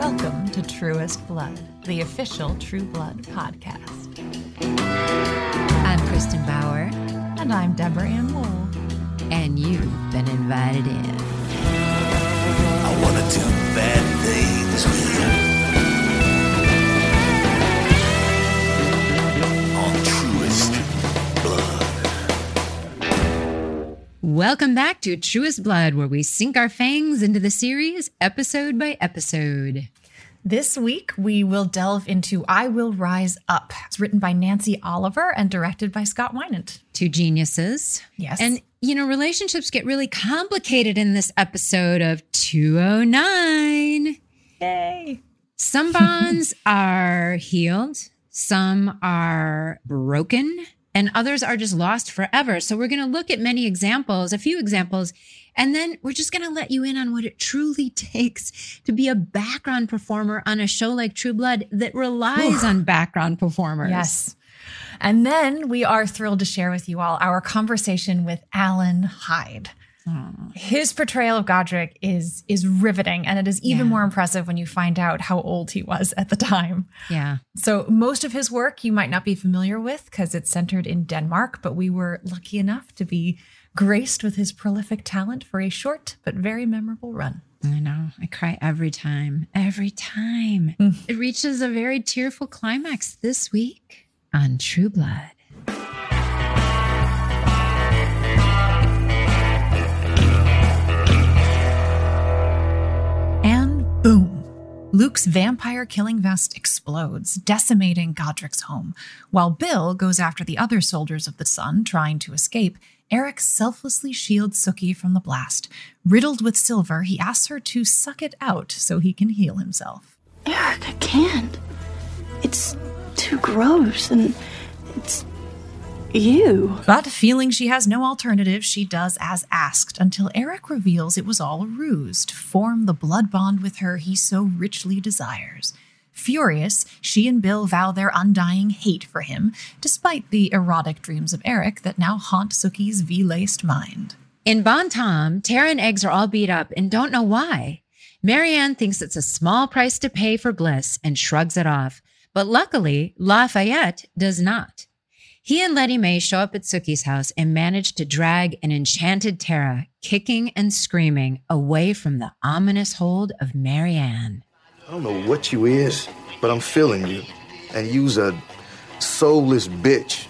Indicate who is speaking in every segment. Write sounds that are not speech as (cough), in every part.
Speaker 1: Welcome to Truest Blood, the official True Blood podcast.
Speaker 2: I'm Kristin Bauer,
Speaker 1: And I'm Deborah Ann Woll.
Speaker 2: and you've been invited in.
Speaker 3: I wanna do bad things
Speaker 2: Welcome back to Truest Blood, where we sink our fangs into the series episode by episode.
Speaker 1: This week, we will delve into I Will Rise Up. It's written by Nancy Oliver and directed by Scott Winant.
Speaker 2: Two geniuses.
Speaker 1: Yes.
Speaker 2: And, you know, relationships get really complicated in this episode of 209.
Speaker 1: Yay!
Speaker 2: Some bonds (laughs) are healed, some are broken, and others are just lost forever. So we're going to look at many examples, a few examples, and then we're just going to let you in on what it truly (laughs) takes to be a background performer on a show like True Blood that relies on background performers.
Speaker 1: Yes. And then we are thrilled to share with you all our conversation with Allan Hyde. His portrayal of Godric is is riveting, and it is even
Speaker 2: Yeah.
Speaker 1: more impressive when you find out how old he was at the time.
Speaker 2: Yeah.
Speaker 1: So most of his work you might not be familiar with because it's centered in Denmark, but we were lucky enough to be graced with his prolific talent for a short but very memorable run.
Speaker 2: I know. I cry every time. Every time. Mm. It reaches a very tearful climax this week on True Blood.
Speaker 1: Luke's vampire killing vest explodes, decimating Godric's home. While Bill goes after the other soldiers of the sun trying to escape, Eric selflessly shields Sookie from the blast. Riddled with silver, he asks her to suck it out so he can heal himself.
Speaker 4: Eric, I can't. It's too gross and it's you.
Speaker 1: But feeling she has no alternative, she does as asked until Eric reveals it was all a ruse to form the blood bond with her he so richly desires. Furious, she and Bill vow their undying hate for him, despite the erotic dreams of Eric that now haunt Sookie's V laced mind.
Speaker 2: In Bon Temps, Tara and Eggs are all beat up and don't know why. Marianne thinks it's a small price to pay for bliss and shrugs it off. But luckily, Lafayette does not. He and Letty Mae show up at Sookie's house and manage to drag an enchanted Tara, kicking and screaming, away from the ominous hold of Marianne.
Speaker 5: I don't know what you is, but I'm feeling you. And you's a soulless bitch.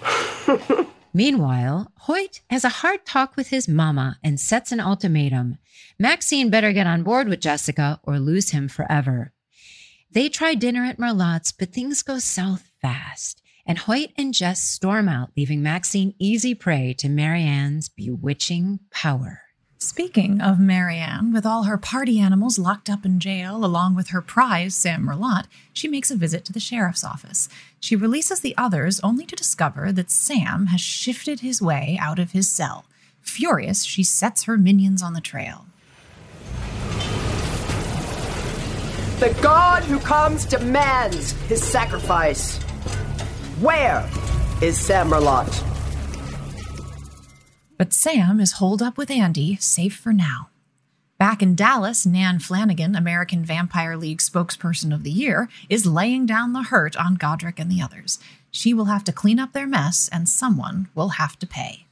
Speaker 5: (laughs)
Speaker 2: Meanwhile, Hoyt has a hard talk with his mama and sets an ultimatum. Maxine better get on board with Jessica or lose him forever. They try dinner at Merlotte's, but things go south fast, and Hoyt and Jess storm out, leaving Maxine easy prey to Marianne's bewitching power.
Speaker 1: Speaking of Marianne, with all her party animals locked up in jail, along with her prize, Sam Merlotte, she makes a visit to the sheriff's office. She releases the others only to discover that Sam has shifted his way out of his cell. Furious, she sets her minions on the trail.
Speaker 6: The god who comes demands his sacrifice. Where is Sam Merlotte?
Speaker 1: But Sam is holed up with Andy, safe for now. Back in Dallas, Nan Flanagan, American Vampire League spokesperson of the year, is laying down the hurt on Godric and the others. She will have to clean up their mess, and someone will have to pay.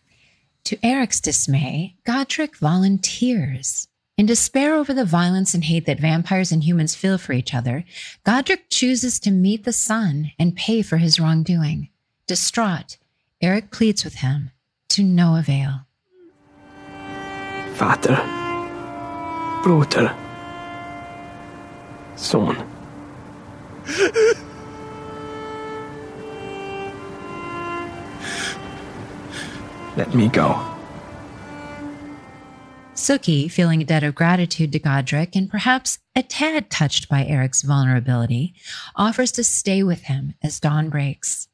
Speaker 2: To Eric's dismay, Godric volunteers. In despair over the violence and hate that vampires and humans feel for each other, Godric chooses to meet the sun and pay for his wrongdoing. Distraught, Eric pleads with him to no avail.
Speaker 7: Vater. Broder. Son. let me go.
Speaker 2: Sookie, feeling a debt of gratitude to Godric and perhaps a tad touched by Eric's vulnerability, offers to stay with him as dawn breaks.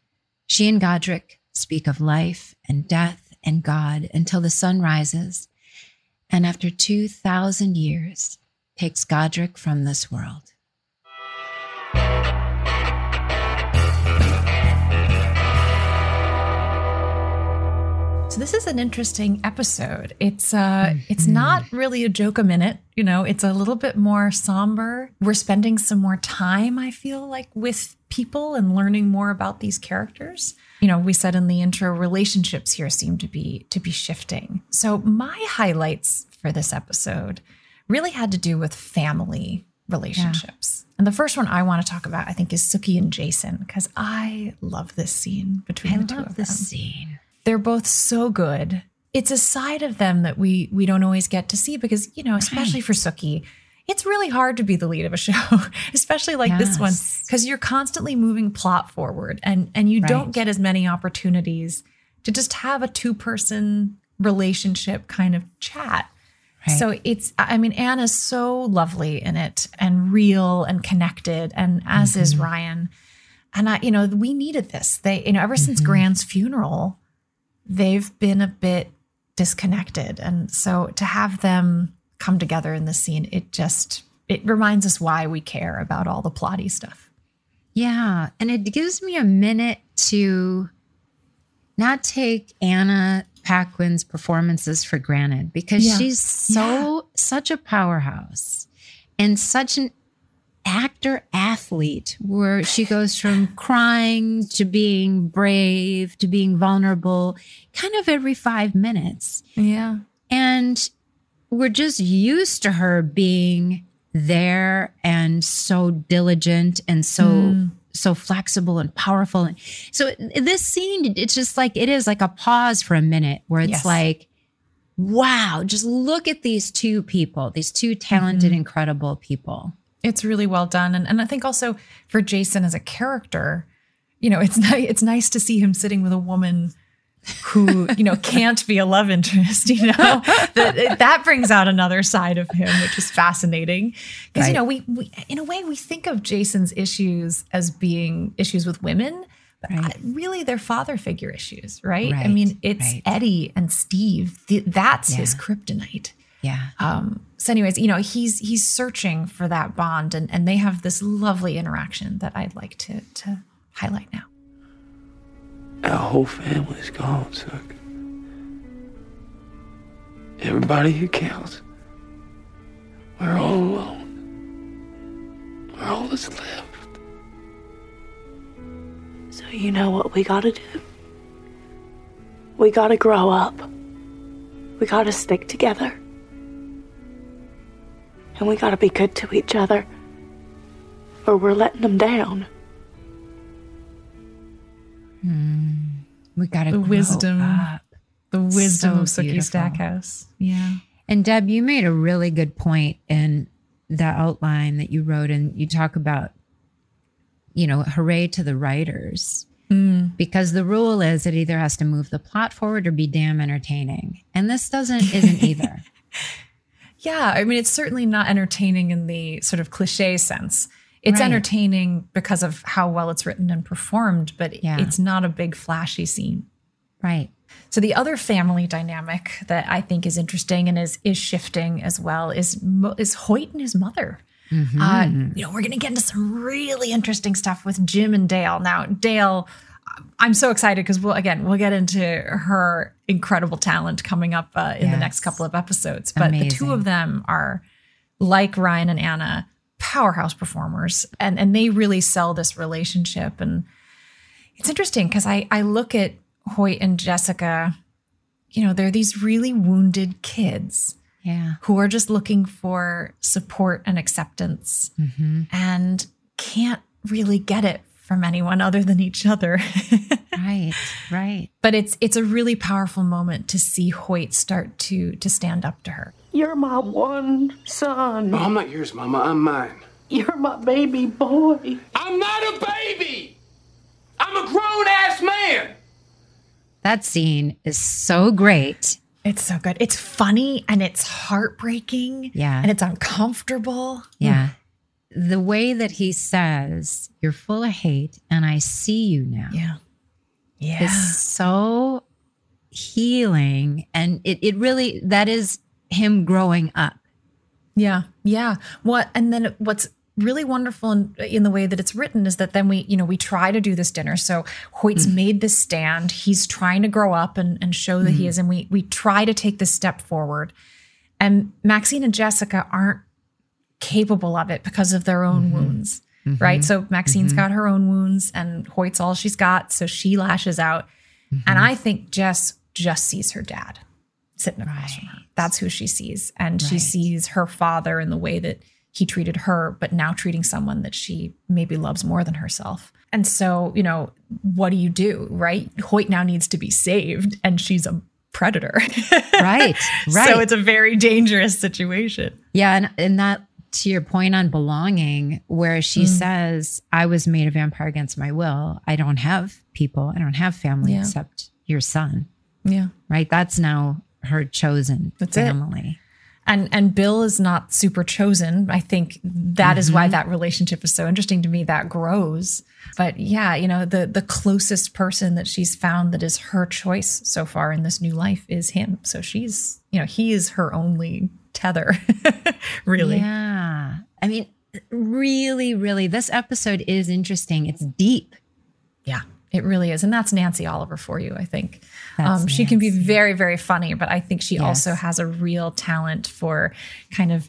Speaker 2: She and Godric speak of life and death and God until the sun rises, and after 2,000 years, takes Godric from this world.
Speaker 1: So this is an interesting episode. It's uh it's not really a joke a minute, you know, it's a little bit more somber. We're spending some more time, I feel like, with people and learning more about these characters. You know, we said in the intro relationships here seem to be to be shifting. So my highlights for this episode really had to do with family relationships. And the first one I want to talk about, I think, is Sookie and Jason, because I love this scene between
Speaker 2: I
Speaker 1: the two of
Speaker 2: love
Speaker 1: of
Speaker 2: this
Speaker 1: them
Speaker 2: scene.
Speaker 1: They're both so good. It's a side of them that we we don't always get to see because you know, especially for Sookie, it's really hard to be the lead of a (laughs) show, especially like this one, because you're constantly moving plot forward, and and you
Speaker 2: Right.
Speaker 1: don't get as many opportunities to just have a two person relationship kind of chat.
Speaker 2: Right.
Speaker 1: So it's, I mean, Anna's so lovely in it and real and connected, and as is
Speaker 2: Mm-hmm.
Speaker 1: Ryan. And I, you know, we needed this. They, you know, ever since
Speaker 2: Mm-hmm.
Speaker 1: Grant's funeral, they've been a bit disconnected. And so to have them come together in this scene, it just, it reminds us why we care about all the plotty stuff.
Speaker 2: Yeah. And it gives me a minute to not take Anna Paquin's performances for granted because
Speaker 1: Yeah.
Speaker 2: she's so, such a powerhouse and such an actor athlete where she goes from crying to being brave to being vulnerable kind of every five minutes.
Speaker 1: Yeah.
Speaker 2: And we're just used to her being there and so diligent and so
Speaker 1: Mm.
Speaker 2: so flexible and powerful. And so this scene, it's just like it is like a pause for a minute where it's
Speaker 1: Yes.
Speaker 2: like, wow, just look at these two people, these two talented,
Speaker 1: Mm-hmm.
Speaker 2: incredible people.
Speaker 1: It's really well done. And, and I think also for Jason as a character, you know, it's (laughs) nice, it's nice to see him sitting with a woman who, you know, can't be a love interest, you know, (laughs) that, that brings out another side of him, which is fascinating. Because, you know, we, we, in a way, we think of Jason's issues as being issues with women, but
Speaker 2: Right.
Speaker 1: I- really they're father figure issues, right? I mean, it's
Speaker 2: right.
Speaker 1: Eddie and Steve. Th- that's his kryptonite.
Speaker 2: Yeah.
Speaker 1: Um, so, anyways, you know, he's he's searching for that bond, and and they have this lovely interaction that I'd like to to highlight now.
Speaker 7: Our whole family's gone, Sook. Everybody who counts. We're all alone. We're all that's left.
Speaker 4: So you know what we gotta do? We gotta grow up. We gotta stick together. And we gotta be good to each other. Or we're letting them down.
Speaker 2: Hmm, we got to
Speaker 1: The wisdom.
Speaker 2: Up.
Speaker 1: The wisdom
Speaker 2: So
Speaker 1: of Sookie
Speaker 2: beautiful.
Speaker 1: Stackhouse. Yeah.
Speaker 2: And Deb, you made a really good point in the outline that you wrote, and you talk about, you know, hooray to the writers. Hmm. Because the rule is it either has to move the plot forward or be damn entertaining. And this doesn't isn't either. (laughs)
Speaker 1: Yeah, I mean, it's certainly not entertaining in the sort of cliche sense. It's
Speaker 2: Right.
Speaker 1: entertaining because of how well it's written and performed, but
Speaker 2: Yeah.
Speaker 1: it's not a big flashy scene.
Speaker 2: right.
Speaker 1: So the other family dynamic that I think is interesting and is is shifting as well is is Hoyt and his mother. Uh, you know, we're going to get into some really interesting stuff with Jim and Dale. Now, Dale, I'm so excited because we'll again we'll get into her incredible talent coming up uh, in the next couple of episodes. But the two of them are like Ryan and Anna, powerhouse performers, and and they really sell this relationship. And it's interesting because I I look at Hoyt and Jessica. You know, they're these really wounded kids
Speaker 2: Yeah.
Speaker 1: who are just looking for support and acceptance and can't really get it from anyone other than each other. (laughs)
Speaker 2: Right. Right.
Speaker 1: but it's it's a really powerful moment to see Hoyt start to to stand up to her.
Speaker 4: You're my one son.
Speaker 7: I'm not yours, Mama. I'm mine.
Speaker 4: You're my baby boy.
Speaker 7: I'm not a baby. I'm a grown ass man.
Speaker 2: That scene is so great.
Speaker 1: It's so good. It's funny and it's heartbreaking.
Speaker 2: Yeah.
Speaker 1: And it's uncomfortable.
Speaker 2: Yeah. The way that he says, You're full of hate, and I see you now.
Speaker 1: Yeah. Yeah.
Speaker 2: is so healing. And it, it really, that is him growing up.
Speaker 1: Yeah, yeah. What and then what's really wonderful in, in the way that it's written is that then we, you know, we try to do this dinner. So Hoyt's mm-hmm. made this stand. He's trying to grow up and, and show that he mm-hmm. is, and we we try to take this step forward. And Maxine and Jessica aren't capable of it because of their own mm-hmm. wounds. Mm-hmm. Right. So Maxine's mm-hmm. got her own wounds and Hoyt's all she's got. So she lashes out. And I think Jess just sees her dad sitting across from her. That's who she sees. And she sees her father in the way that he treated her, but now treating someone that she maybe loves more than herself. And so, you know, what do you do? Right. Hoyt now needs to be saved, and she's a predator.
Speaker 2: Right. (laughs) Right.
Speaker 1: So it's a very dangerous situation.
Speaker 2: Yeah, and and that to your point on belonging, where she
Speaker 1: Mm.
Speaker 2: says, "I was made a vampire against my will. I don't have people. I don't have family
Speaker 1: Yeah.
Speaker 2: except your son."
Speaker 1: Yeah.
Speaker 2: Right. That's now her chosen
Speaker 1: That's it.
Speaker 2: family.
Speaker 1: and and Bill is not super chosen. I think that is
Speaker 2: Mm-hmm.
Speaker 1: why that relationship is so interesting to me. That grows, but yeah, you know, the the closest person that she's found that is her choice so far in this new life is him. So she's, you know, he is her only tether, (laughs) really.
Speaker 2: Yeah. I mean, really, really, this episode is interesting. It's deep.
Speaker 1: Yeah, it really is. And that's Nancy Oliver for you, I think. Um, she can be very, very funny, but I think she
Speaker 2: Yes.
Speaker 1: also has a real talent for kind of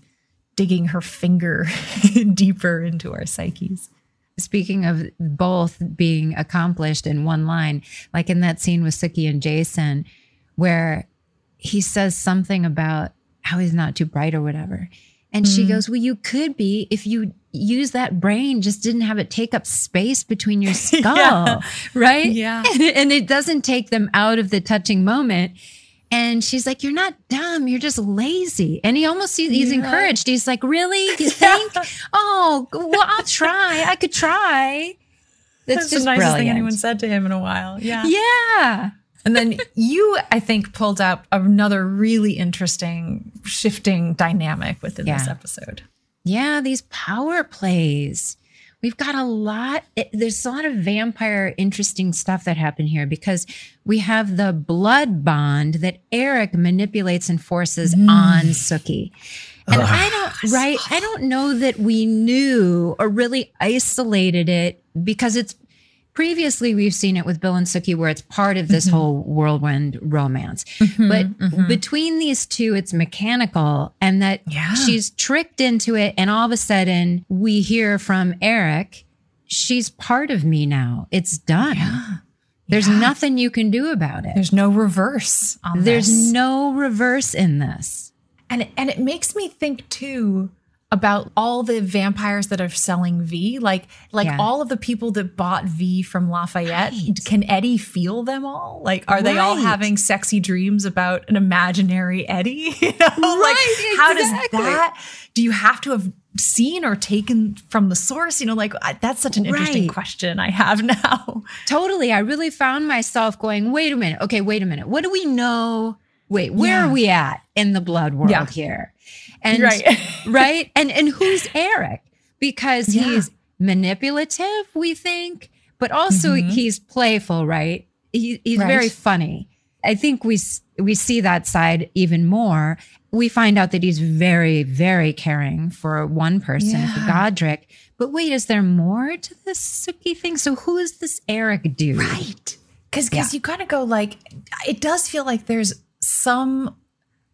Speaker 1: digging her finger (laughs) deeper into our psyches.
Speaker 2: Speaking of both being accomplished in one line, like in that scene with Sookie and Jason, where he says something about how he's not too bright or whatever. And she
Speaker 1: Mm.
Speaker 2: goes, Well, you could be if you use that brain, just didn't have it take up space between your (laughs) skull.
Speaker 1: Yeah.
Speaker 2: Right?
Speaker 1: Yeah.
Speaker 2: And, (laughs) and it doesn't take them out of the touching moment. And she's like, You're not dumb. You're just lazy. And he almost he's, he's
Speaker 1: Yeah.
Speaker 2: encouraged. He's like, Really? You (laughs) think? oh, well, I'll try. I could try. That's,
Speaker 1: That's
Speaker 2: just
Speaker 1: the nicest
Speaker 2: brilliant.
Speaker 1: thing anyone said to him in a while. Yeah.
Speaker 2: Yeah.
Speaker 1: And then you, I think, pulled up another really interesting shifting dynamic within this episode.
Speaker 2: Yeah, these power plays. We've got a lot. It, there's a lot of vampire interesting stuff that happened here because we have the blood bond that Eric manipulates and forces mm. on Sookie. And I don't, right? I don't know that we knew or really isolated it because it's previously we've seen it with Bill and Sookie where it's part of this mm-hmm. whole whirlwind romance. Mm-hmm, but mm-hmm. between these two, it's mechanical and that
Speaker 1: Yeah.
Speaker 2: she's tricked into it. And all of a sudden we hear from Eric, she's part of me now. It's done. There's nothing you can do about it.
Speaker 1: There's no reverse on
Speaker 2: There's
Speaker 1: this.
Speaker 2: no reverse in this.
Speaker 1: and and it makes me think too about all the vampires that are selling V, like like
Speaker 2: Yeah.
Speaker 1: all of the people that bought V from Lafayette.
Speaker 2: Right.
Speaker 1: Can Eddie feel them all? Like, are they all having sexy dreams about an imaginary Eddie? (laughs) You know, like
Speaker 2: Right,
Speaker 1: how does that? Do you have to have seen or taken from the source? You know, like that's such an interesting
Speaker 2: Right.
Speaker 1: question I have (laughs) now.
Speaker 2: Totally. I really found myself going, wait a minute. Okay, wait a minute. What do we know? Wait, where
Speaker 1: Yeah.
Speaker 2: are we at in the blood world
Speaker 1: Yeah.
Speaker 2: here? And
Speaker 1: Right. (laughs)
Speaker 2: right? And and who's Eric? Because
Speaker 1: Yeah.
Speaker 2: he's manipulative, we think, but also he's playful, right? He, he's
Speaker 1: Mm-hmm. Right.
Speaker 2: very funny. I think we we see that side even more. We find out that he's very, very caring for one person, for Godric. But wait, is there more to this Sookie thing? So who is this Eric dude?
Speaker 1: Right. Because
Speaker 2: Yeah.
Speaker 1: you gotta go like it does feel like there's some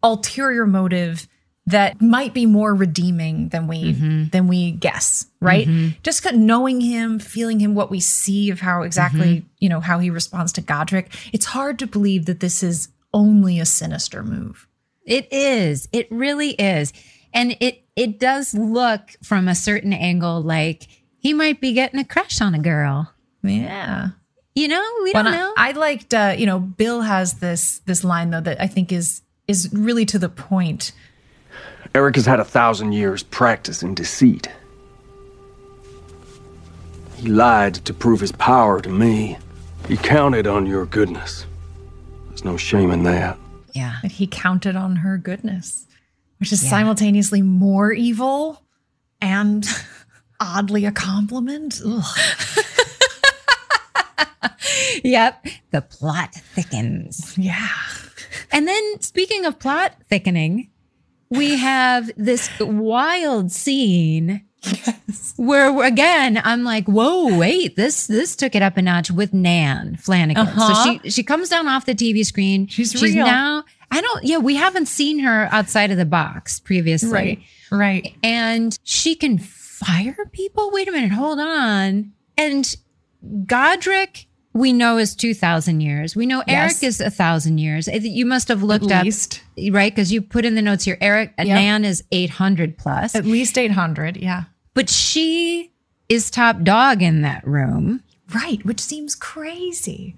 Speaker 1: ulterior motive that might be more redeeming than we mm-hmm. than we guess, right? Mm-hmm. Just 'cause knowing him, feeling him, what we see of how exactly mm-hmm. you know how he responds to Godric, it's hard to believe that this is only a sinister move.
Speaker 2: It is. It really is. And it it does look from a certain angle like he might be getting a crush on a girl.
Speaker 1: Yeah.
Speaker 2: You know, we
Speaker 1: Well,
Speaker 2: don't know.
Speaker 1: I, I liked, uh, you know, Bill has this this line though that I think is is really to the point.
Speaker 7: Eric has had a thousand years practice in deceit. He lied to prove his power to me. He counted on your goodness. There's no shame in that.
Speaker 2: Yeah.
Speaker 1: That he counted on her goodness, which is
Speaker 2: Yeah.
Speaker 1: simultaneously more evil and (laughs) oddly a compliment. (laughs)
Speaker 2: Yep. The plot thickens.
Speaker 1: Yeah.
Speaker 2: And then speaking of plot thickening, we have this wild scene yes. where again I'm like, whoa, wait, this this took it up a notch with Nan Flanagan.
Speaker 1: Uh-huh.
Speaker 2: So she she comes down off the TV screen.
Speaker 1: She's real.
Speaker 2: now I don't yeah, we haven't seen her outside of the box previously.
Speaker 1: Right. Right.
Speaker 2: And she can fire people? Wait a minute, hold on. And Godric, we know is 2,000 years. We know Eric is a 1,000 years. You must have looked
Speaker 1: At
Speaker 2: up,
Speaker 1: least.
Speaker 2: right? Because you put in the notes here, Eric,
Speaker 1: Yep.
Speaker 2: Nan is 800 plus.
Speaker 1: At least 800. Yeah.
Speaker 2: But she is top dog in that room,
Speaker 1: Right. Which seems crazy.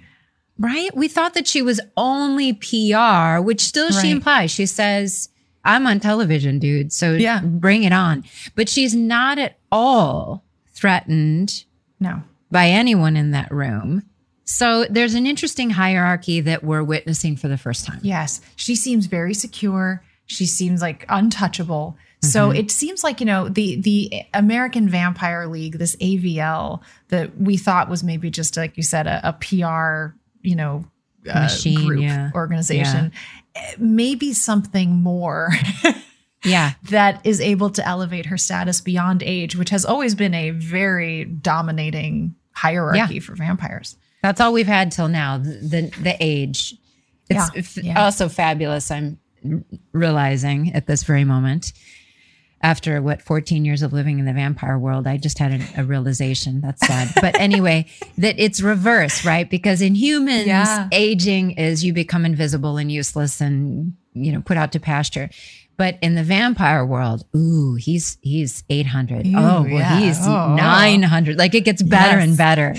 Speaker 2: right? We thought that she was only PR, which still she implies. She says, I'm on television, dude. So
Speaker 1: Yeah.
Speaker 2: bring it on. But she's not at all threatened
Speaker 1: No.
Speaker 2: by anyone in that room. So there's an interesting hierarchy that we're witnessing for the first time.
Speaker 1: Yes. She seems very secure. She seems like untouchable. So it seems like, you know, the the American Vampire League, this AVL that we thought was maybe just like you said, a, a PR, you know, uh,
Speaker 2: Machine,
Speaker 1: group
Speaker 2: yeah.
Speaker 1: organization, eh, maybe something more (laughs)
Speaker 2: Yeah.
Speaker 1: that is able to elevate her status beyond age, which has always been a very dominating hierarchy
Speaker 2: Yeah.
Speaker 1: for vampires.
Speaker 2: That's all we've had till now. The the, the age. It's
Speaker 1: Yeah,
Speaker 2: f-
Speaker 1: yeah.
Speaker 2: also fabulous. I'm realizing at this very moment, after what 14 years of living in the vampire world, I just had a, a realization. That's sad. but (laughs) anyway, that it's reverse, right? Because in humans,
Speaker 1: Yeah.
Speaker 2: aging is you become invisible and useless and you know put out to pasture. But in the vampire world, ooh, he's he's 800.
Speaker 1: Ooh,
Speaker 2: oh, well,
Speaker 1: yeah.
Speaker 2: he's
Speaker 1: Oh.
Speaker 2: 900. Like it gets better
Speaker 1: Yes.
Speaker 2: and better.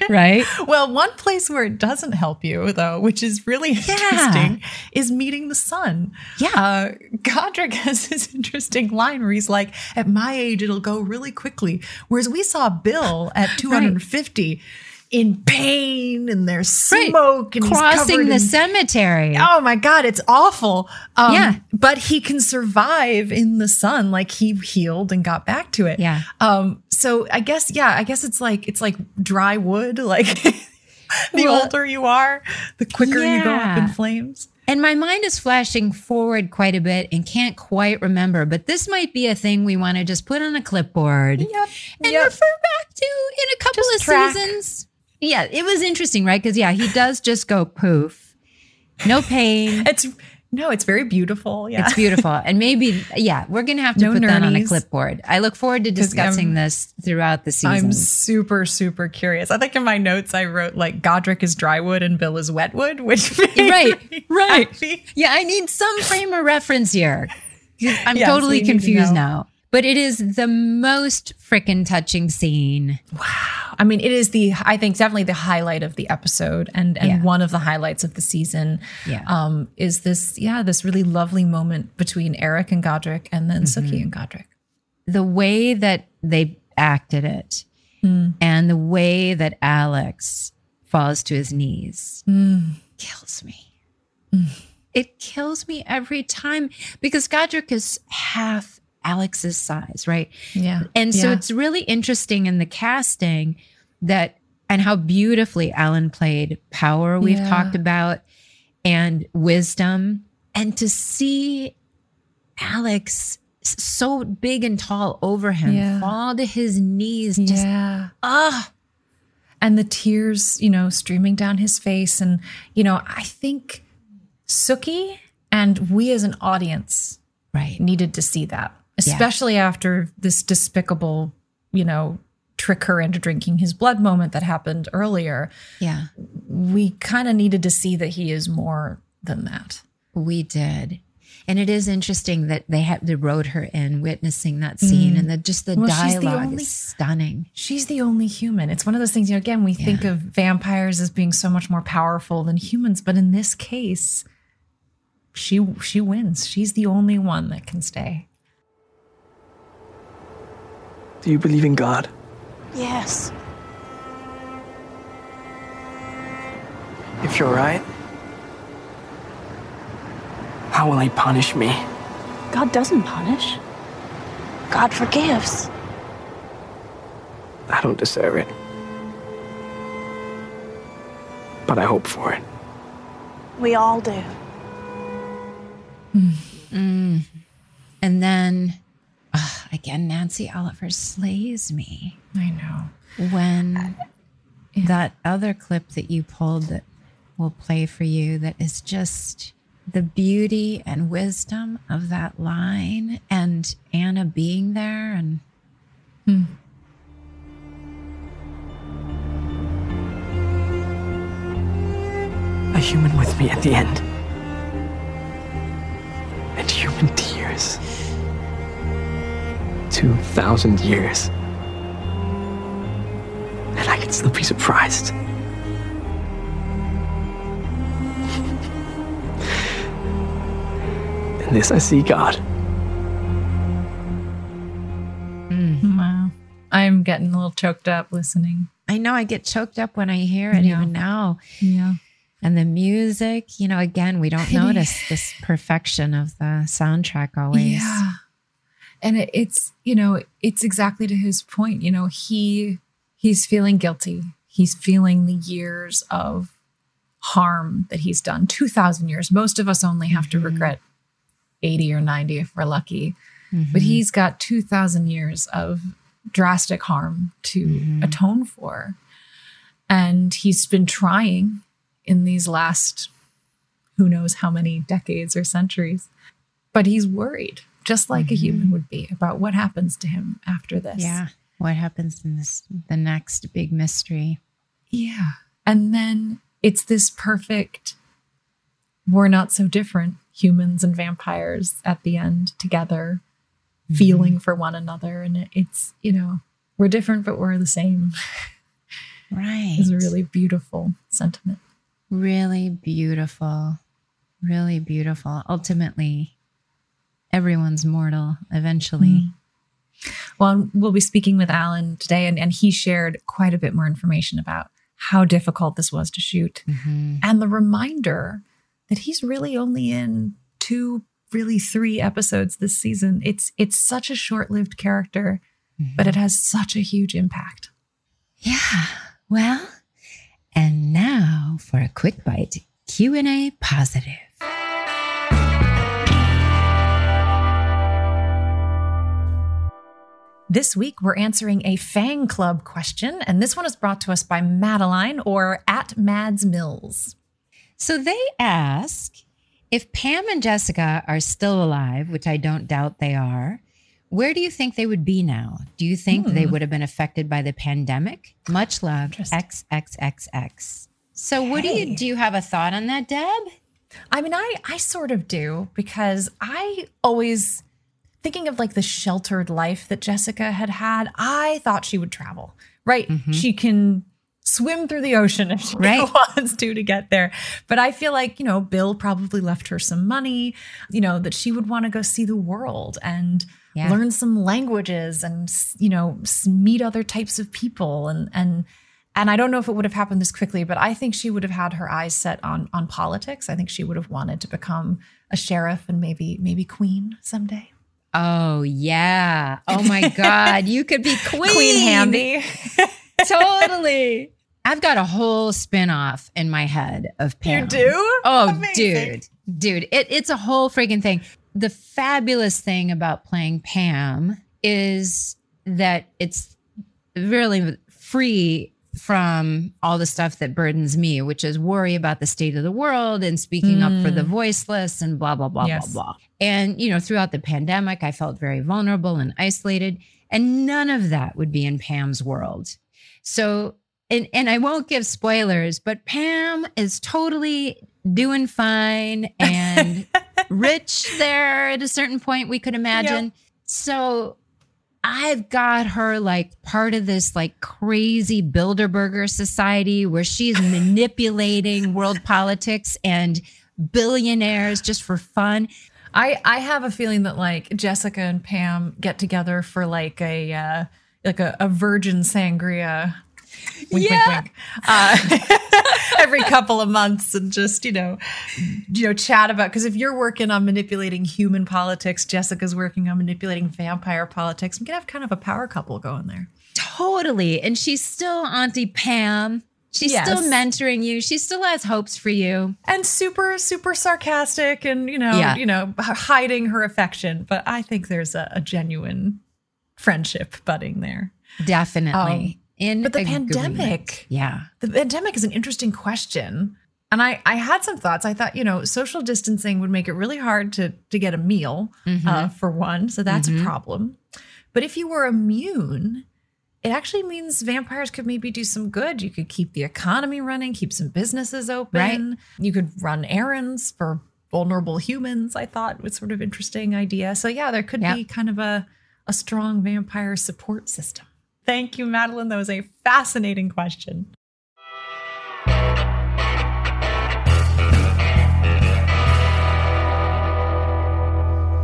Speaker 2: (laughs) right?
Speaker 1: Well, one place where it doesn't help you, though, which is really interesting, is meeting the sun.
Speaker 2: Yeah.
Speaker 1: Uh, Godric (laughs) has this interesting line where he's like, at my age, it'll go really quickly. Whereas we saw Bill at 250 in pain and there's smoke and
Speaker 2: crossing the
Speaker 1: in-
Speaker 2: cemetery.
Speaker 1: Oh my God, it's awful. Um,
Speaker 2: Yeah.
Speaker 1: But he can survive in the sun. Like he healed and got back to it.
Speaker 2: Yeah.
Speaker 1: Um, so I guess, yeah, I guess it's like, it's like dry wood. (laughs) Like the
Speaker 2: Well,
Speaker 1: older you are, the quicker you go up in flames.
Speaker 2: And my mind is flashing forward quite a bit and can't quite remember, but this might be a thing we want to just put on a clipboard
Speaker 1: Yep.
Speaker 2: and
Speaker 1: Yep.
Speaker 2: refer back to in a couple
Speaker 1: Just
Speaker 2: of
Speaker 1: track.
Speaker 2: seasons. Yeah, it was interesting, right? Because yeah, he does just go poof. No pain. (laughs)
Speaker 1: It's, no, it's very beautiful. Yeah.
Speaker 2: It's beautiful. And maybe, yeah, we're going to have to
Speaker 1: No
Speaker 2: put that on a clipboard. I look forward to discussing this throughout the season.
Speaker 1: I'm super, super curious. I think in my notes I wrote like Godric is drywood and Bill is wetwood, which (laughs)
Speaker 2: Right, right.
Speaker 1: happy.
Speaker 2: Yeah, I need some frame of reference here. I'm
Speaker 1: Yes,
Speaker 2: totally confused now. But it is the most freaking touching scene. Wow.
Speaker 1: I mean, it is the I think definitely the highlight of the episode and and
Speaker 2: Yeah.
Speaker 1: one of the highlights of the season.
Speaker 2: Yeah.
Speaker 1: Um, is this yeah this really lovely moment between Eric and Godric and then
Speaker 2: Mm-hmm.
Speaker 1: Sookie and Godric.
Speaker 2: The way that they acted it and the way that Alex falls to his knees kills me. It kills me every time because Godric is half Alex's size, right?
Speaker 1: Yeah.
Speaker 2: And so
Speaker 1: Yeah.
Speaker 2: it's really interesting in the casting that and how beautifully Allan played power we've
Speaker 1: Yeah.
Speaker 2: talked about and wisdom and to see Alex so big and tall over him
Speaker 1: Yeah.
Speaker 2: fall to his knees just
Speaker 1: yeah.
Speaker 2: ah
Speaker 1: and the tears, you know, streaming down his face. And, you know, I think Sookie and we as an audience
Speaker 2: right
Speaker 1: needed to see that, especially after this despicable, you know, trick her into drinking his blood moment that happened earlier.
Speaker 2: yeah
Speaker 1: We kind of needed to see that he is more than that.
Speaker 2: we did and it is interesting that they had they wrote her in witnessing that scene and the just the
Speaker 1: Mm. Well, she's the
Speaker 2: dialogue
Speaker 1: only-
Speaker 2: is stunning
Speaker 1: She's the only human. It's one of those things, you know, again, we think of vampires as being so much more powerful than humans, but in this case, she she wins. She's the only one that can stay.
Speaker 8: Do you believe in God?
Speaker 4: Yes.
Speaker 8: If you're right, How will he punish me?
Speaker 4: God doesn't punish. God forgives.
Speaker 8: I don't deserve it. But I hope for it.
Speaker 4: We all do.
Speaker 2: Mm. And then ugh, again, Nancy Oliver slays me.
Speaker 1: I know.
Speaker 2: When uh, that other clip that you pulled that will play for you, that is just the beauty and wisdom of that line and Anna being there and hmm.
Speaker 8: A human with me at the end. And human tears. 2,000 years. And I can still be surprised. In this, I see God. Mm-hmm.
Speaker 1: Wow. I'm getting a little choked up listening.
Speaker 2: I know I get choked up when I hear it
Speaker 1: Yeah.
Speaker 2: even now.
Speaker 1: Yeah.
Speaker 2: And the music, you know, again, we don't notice this perfection of the soundtrack always.
Speaker 1: Yeah. And it, it's, you know, it's exactly to his point. You know, he he's feeling guilty. He's feeling the years of harm that he's done. 2000 years. Most of us only have to mm-hmm. regret 80 or 90 if we're lucky. But mm-hmm. he's got 2000 years of drastic harm to mm-hmm. atone for. And he's been trying in these last who knows how many decades or centuries. But he's worried, just like a human mm-hmm. would be, about what happens to him after this.
Speaker 2: Yeah. What happens in this the next big mystery?
Speaker 1: Yeah. And then it's this perfect, we're not so different, humans and vampires at the end together, mm-hmm. feeling for one another. And it's, you know, we're different, but we're the same. (laughs)
Speaker 2: Right.
Speaker 1: It's a really beautiful sentiment.
Speaker 2: really beautiful. Really beautiful. Ultimately, everyone's mortal eventually. Hmm.
Speaker 1: Well, we'll be speaking with Allan today, and, and he shared quite a bit more information about how difficult this was to shoot mm-hmm. and the reminder that he's really only in two, really three episodes this season. It's it's such a short-lived character, mm-hmm. but it has such a huge impact.
Speaker 2: Yeah. Well, and now for a quick bite Q&A positive.
Speaker 1: This week, we're answering a Fang Club question, and this one is brought to us by Madeline or at Mads Mills.
Speaker 2: So they ask if Pam and Jessica are still alive, which I don't doubt they are, where do you think they would be now? Do you think they hmm. would have been affected by the pandemic? Much love, XXXX. So, what do you do? You have a thought on that, Deb?
Speaker 1: I mean, I I sort of do because I always thinking of like the sheltered life that Jessica had had. I thought she would travel. Right? Mm-hmm. She can swim through the ocean if she
Speaker 2: Right. (laughs)
Speaker 1: wants to to get there. But I feel like, you know, Bill probably left her some money, you know, that she would want to go see the world and
Speaker 2: Yeah.
Speaker 1: learn some languages and you know, meet other types of people and and and I don't know if it would have happened this quickly, but I think she would have had her eyes set on on politics. I think she would have wanted to become a sheriff and maybe maybe queen someday.
Speaker 2: Oh, yeah. Oh my God. You could be queen. (laughs)
Speaker 1: Queen Hamby. (laughs)
Speaker 2: totally. I've got a whole spin-off in my head of Pam.
Speaker 1: You do?
Speaker 2: Oh,
Speaker 1: Amazing.
Speaker 2: dude. Dude, it, it's a whole freaking thing. The fabulous thing about playing Pam is that it's really free from all the stuff that burdens me, which is worry about the state of the world and speaking up for the mm. voiceless and blah, blah, blah,
Speaker 1: Yes.
Speaker 2: blah, blah. And, you know, throughout the pandemic, I felt very vulnerable and isolated. And none of that would be in Pam's world. So, and, and I won't give spoilers, but Pam is totally doing fine and (laughs) rich there at a certain point, we could imagine. So I've got her like part of this like crazy Bilderberger society where she's (laughs) manipulating world politics and billionaires just for fun.
Speaker 1: I I have a feeling that like Jessica and Pam get together for like a uh, like a, a virgin sangria. Wink,
Speaker 2: Yeah.
Speaker 1: wink, wink. Uh, (laughs) every couple of months and just, you know, you know, chat about because if you're working on manipulating human politics, Jessica's working on manipulating vampire politics. We could have kind of a power couple going there.
Speaker 2: Totally. And she's still Auntie Pam. She's
Speaker 1: Yes.
Speaker 2: still mentoring you. She still has hopes for you.
Speaker 1: And super, super sarcastic and, you know,
Speaker 2: Yeah.
Speaker 1: you know, hiding her affection. But I think there's a, a genuine friendship budding there.
Speaker 2: Definitely. Um, In
Speaker 1: but the
Speaker 2: agreement.
Speaker 1: pandemic,
Speaker 2: Yeah.
Speaker 1: the pandemic is an interesting question. And I, I had some thoughts. I thought, you know, social distancing would make it really hard to to get a meal, uh, for one. So that's a problem. But if you were immune, it actually means vampires could maybe do some good. You could keep the economy running, keep some businesses open.
Speaker 2: Right.
Speaker 1: You could run errands for vulnerable humans. I thought was sort of interesting idea. So yeah, there could
Speaker 2: Yeah.
Speaker 1: be kind of a a strong vampire support system. Thank you, Madeline. That was a fascinating question.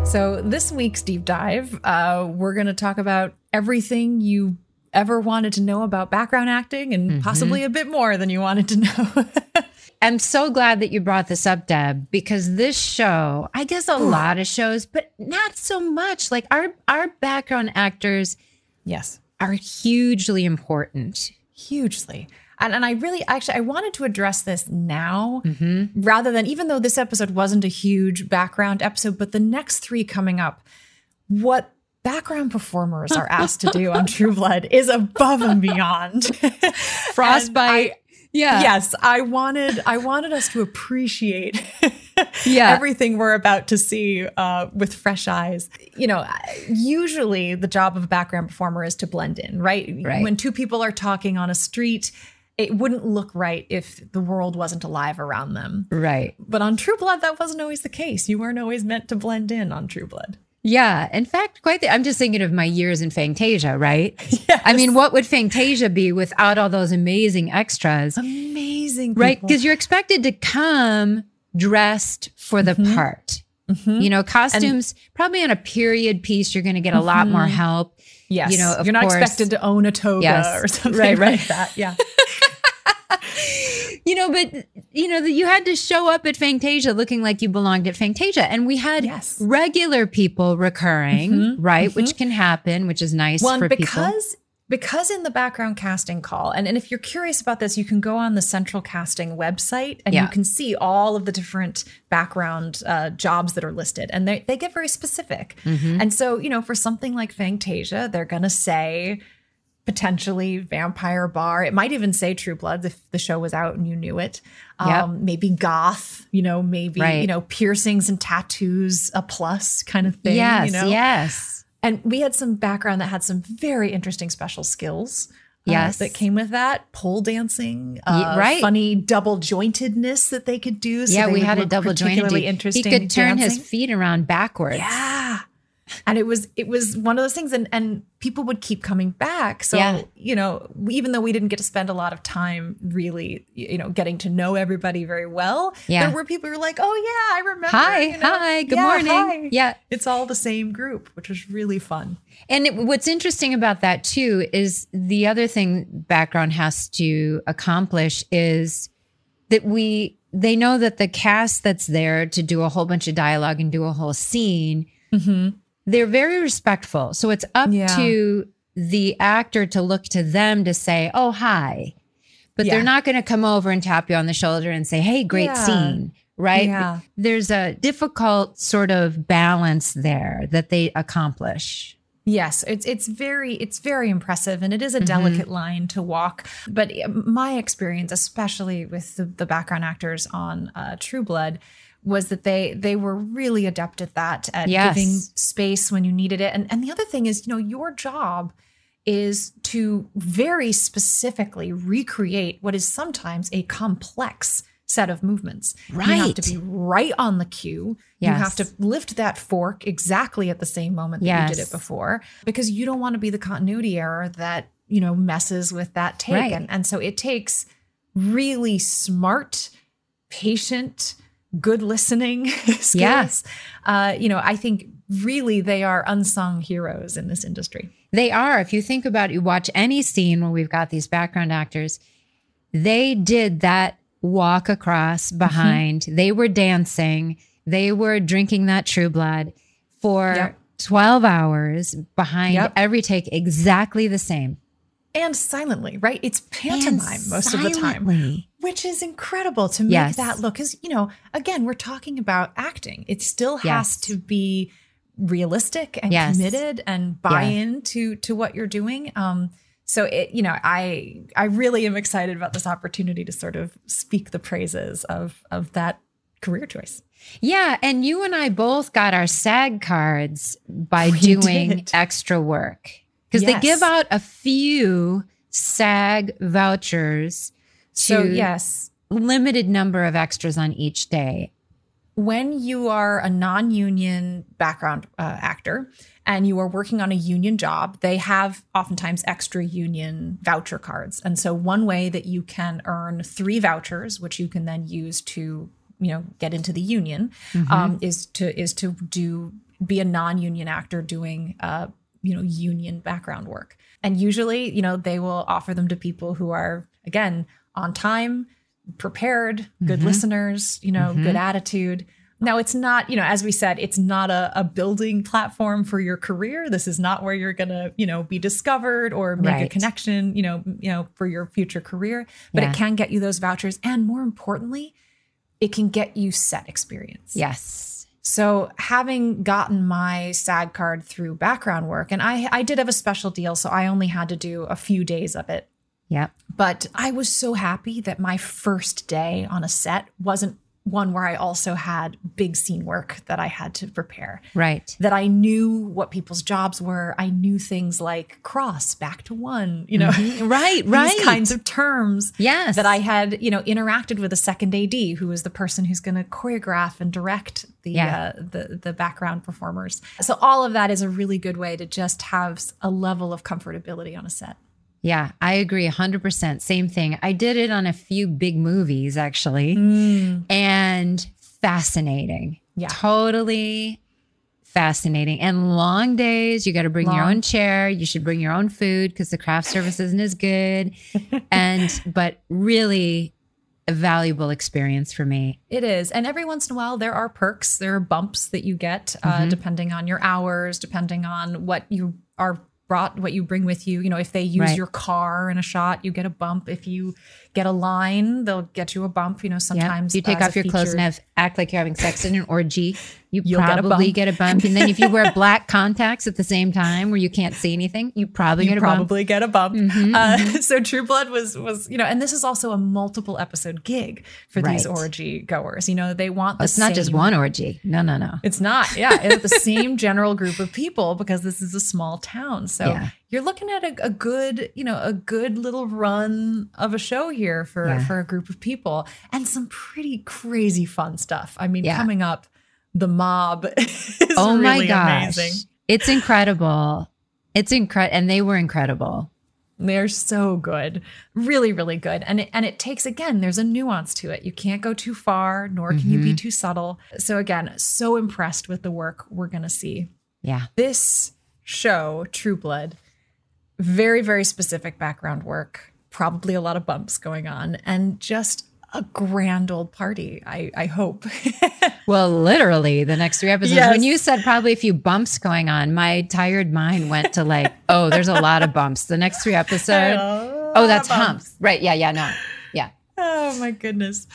Speaker 1: So, this week's deep dive, uh, we're going to talk about everything you ever wanted to know about background acting and possibly a bit more than you wanted to know. (laughs)
Speaker 2: I'm so glad that you brought this up, Deb, because this show, I guess a lot of shows, but not so much. Like our our background actors
Speaker 1: yes,
Speaker 2: are hugely important.
Speaker 1: hugely. And, and I really actually I wanted to address this now mm-hmm. rather than even though this episode wasn't a huge background episode, but the next three coming up, what background performers are asked to do on (laughs) True Blood is above and beyond.
Speaker 2: Frostbite. yeah.
Speaker 1: yes, I wanted I wanted us to appreciate
Speaker 2: Yeah.
Speaker 1: everything we're about to see uh, with fresh eyes. You know, usually the job of a background performer is to blend in, right?
Speaker 2: Right.
Speaker 1: When two people are talking on a street, it wouldn't look right if the world wasn't alive around them.
Speaker 2: Right.
Speaker 1: But on True Blood, that wasn't always the case. You weren't always meant to blend in on True Blood.
Speaker 2: Yeah. In fact, quite the, I'm just thinking of my years in Fangtasia, right? (laughs) I mean, what would Fangtasia be without all those amazing extras?
Speaker 1: Amazing,
Speaker 2: right? Because you're expected to come dressed for the
Speaker 1: Mm-hmm.
Speaker 2: part. Mm-hmm. You know, costumes, probably on a period piece, you're going to get a lot more mm-hmm. help.
Speaker 1: Yes,
Speaker 2: You know,
Speaker 1: you're not
Speaker 2: course-
Speaker 1: expected to own a toga
Speaker 2: Yes.
Speaker 1: or something
Speaker 2: Right, right.
Speaker 1: like that. Yeah. (laughs)
Speaker 2: You know, but you know that you had to show up at Fangtasia looking like you belonged at Fangtasia, and we had
Speaker 1: Yes.
Speaker 2: regular people recurring, mm-hmm. right? Which can happen, which is nice
Speaker 1: Well,
Speaker 2: for
Speaker 1: and
Speaker 2: people.
Speaker 1: Because in the background casting call, and, and if you're curious about this, you can go on the central casting website and
Speaker 2: Yeah.
Speaker 1: you can see all of the different background uh, jobs that are listed, and they they get very specific.
Speaker 2: Mm-hmm.
Speaker 1: And so, you know, for something like Fangtasia, they're gonna say potentially vampire bar. It might even say True Bloods if the show was out and you knew it.
Speaker 2: Yep.
Speaker 1: Um, maybe goth, you know, maybe
Speaker 2: Right.
Speaker 1: you know piercings and tattoos, a plus kind of thing.
Speaker 2: yes,
Speaker 1: you know?
Speaker 2: yes,
Speaker 1: And we had some background that had some very interesting special skills. uh,
Speaker 2: Yes.
Speaker 1: that came with that pole dancing, uh,
Speaker 2: right.
Speaker 1: Funny double jointedness that they could do. So
Speaker 2: yeah. We had a double jointed.
Speaker 1: Interesting.
Speaker 2: He could turn his feet around backwards.
Speaker 1: Yeah. And it was it was one of those things and and people would keep coming back. So,
Speaker 2: Yeah.
Speaker 1: you know, even though we didn't get to spend a lot of time really, you know, getting to know everybody very well,
Speaker 2: Yeah.
Speaker 1: there were people who were like, "Oh yeah, I remember."
Speaker 2: Hi,
Speaker 1: you know,
Speaker 2: hi, good
Speaker 1: yeah,
Speaker 2: morning.
Speaker 1: hi."
Speaker 2: Yeah.
Speaker 1: It's all the same group, which was really fun.
Speaker 2: And it, what's interesting about that too is the other thing background has to accomplish is that we they know that the cast that's there to do a whole bunch of dialogue and do a whole scene, mm-hmm. They're very respectful. So it's up
Speaker 1: Yeah.
Speaker 2: to the actor to look to them to say, "Oh, hi," but
Speaker 1: Yeah.
Speaker 2: they're not going to come over and tap you on the shoulder and say, "Hey, great
Speaker 1: Yeah.
Speaker 2: scene." Right? There's a difficult sort of balance there that they accomplish.
Speaker 1: Yes, it's it's very it's very impressive, and it is a
Speaker 2: Mm-hmm.
Speaker 1: delicate line to walk. But my experience, especially with the, the background actors on uh, True Blood, was that they they were really adept at that, at
Speaker 2: Yes.
Speaker 1: giving space when you needed it. And and the other thing is, you know, your job is to very specifically recreate what is sometimes a complex set of movements. Right. You have to be right on the cue. You have to lift that fork exactly at the same moment that you did it before because you don't want to be the continuity error that, you know, messes with that take.
Speaker 2: Right.
Speaker 1: And, and so it takes really smart, patient, good listening (laughs) skills.
Speaker 2: Yeah.
Speaker 1: Uh, you know, I think really they are unsung heroes in this industry.
Speaker 2: They are. If you think about it, you watch any scene where we've got these background actors, they did that walk across behind. They were dancing. They were drinking that True Blood for
Speaker 1: Yep.
Speaker 2: 12 hours behind
Speaker 1: Yep.
Speaker 2: every take, exactly the same.
Speaker 1: and silently, right? It's pantomime most of the time,
Speaker 2: silently.
Speaker 1: Which is incredible to make
Speaker 2: Yes.
Speaker 1: that look. Because you know, again, we're talking about acting. It still has
Speaker 2: Yes.
Speaker 1: to be realistic and
Speaker 2: Yes.
Speaker 1: committed and buy
Speaker 2: Yeah.
Speaker 1: in to to what you're doing. Um, so it, you know, I I really am excited about this opportunity to sort of speak the praises of of that career choice.
Speaker 2: Yeah, and you and I both got our SAG cards by (laughs)
Speaker 1: We
Speaker 2: doing
Speaker 1: did.
Speaker 2: extra work because they give out a few SAG vouchers
Speaker 1: So yes,
Speaker 2: limited number of extras on each day.
Speaker 1: when you are a non-union background uh, actor and you are working on a union job they have oftentimes extra union voucher cards. And so one way that you can earn three vouchers which you can then use to you know get into the union um, is to is to do be a non-union actor doing uh, you know union background work. And usually you know they will offer them to people who are again on time prepared, good mm-hmm. listeners, you know, mm-hmm. good attitude. Now, it's not, you know, as we said, it's not a, a building platform for your career. This is not where you're going to, you know, be discovered or make a connection, you know, you know, for your future career. But
Speaker 2: Yeah.
Speaker 1: it can get you those vouchers, and more importantly, it can get you set experience.
Speaker 2: Yes.
Speaker 1: So having gotten my SAG card through background work, and I I did have a special deal, so I only had to do a few days of it.
Speaker 2: Yep.
Speaker 1: But I was so happy that my first day on a set wasn't one where I also had big scene work that I had to prepare.
Speaker 2: Right.
Speaker 1: That I knew what people's jobs were. I knew things like cross back to one, you know, (laughs)
Speaker 2: Right,
Speaker 1: these
Speaker 2: right.
Speaker 1: kinds of terms.
Speaker 2: Yes.
Speaker 1: That I had, you know, interacted with a second AD who was the person who's going to choreograph and direct the
Speaker 2: Yeah.
Speaker 1: uh, the the background performers. So all of that is a really good way to just have a level of comfortability on a set.
Speaker 2: Yeah, I agree 100%. Same thing. I did it on a few big movies actually and fascinating.
Speaker 1: Yeah.
Speaker 2: Totally fascinating. And long days, you got to bring your own chair. You should bring your own food because the craft service isn't as good. (laughs) and, but really a valuable experience for me.
Speaker 1: It is. And every once in a while, there are perks, there are bumps that you get uh,
Speaker 2: Mm-hmm.
Speaker 1: depending on your hours, depending on what you are brought, what you bring with you. You know, if they use
Speaker 2: Right.
Speaker 1: your car in a shot, you get a bump. If you get a line, they'll get you a bump. You know, sometimes
Speaker 2: If you take off your clothes and have, act like you're having sex in an orgy, you
Speaker 1: You'll get a
Speaker 2: probably get a bump. And then if you wear (laughs) black contacts at the same time where you can't see anything, you probably
Speaker 1: you
Speaker 2: get a bump.
Speaker 1: probably get a bump.
Speaker 2: Mhm,
Speaker 1: uh, (laughs) so True Blood was was you know, and this is also a multiple episode gig for these orgy goers. You know, they want the
Speaker 2: Oh, it's not just one orgy. No, no, no.
Speaker 1: It's not. Yeah, it's the same general group of people because this is a small town. So
Speaker 2: Yeah.
Speaker 1: You're looking at a, a good, you know, a good little run of a show here for
Speaker 2: Yeah.
Speaker 1: for a group of people and some pretty crazy fun stuff. I mean,
Speaker 2: Yeah.
Speaker 1: coming up, the mob (laughs) is
Speaker 2: oh my gosh.
Speaker 1: amazing.
Speaker 2: It's incredible. It's incredible. And they were incredible.
Speaker 1: They're so good, really, really good, and it, and it takes again. There's a nuance to it. You can't go too far, nor can you be mm-hmm. too subtle. So again, so impressed with the work we're gonna see.
Speaker 2: Yeah.
Speaker 1: this show, True Blood, very, very specific background work, probably a lot of bumps going on, and just a grand old party, I, I hope. (laughs)
Speaker 2: Well, literally the next three episodes.
Speaker 1: Yes.
Speaker 2: When you said probably a few bumps going on, my tired mind went to like, (laughs) oh, there's a lot of bumps. The next three episodes. Oh, that's humps. Right. Yeah. Yeah. No. Yeah.
Speaker 1: oh my goodness.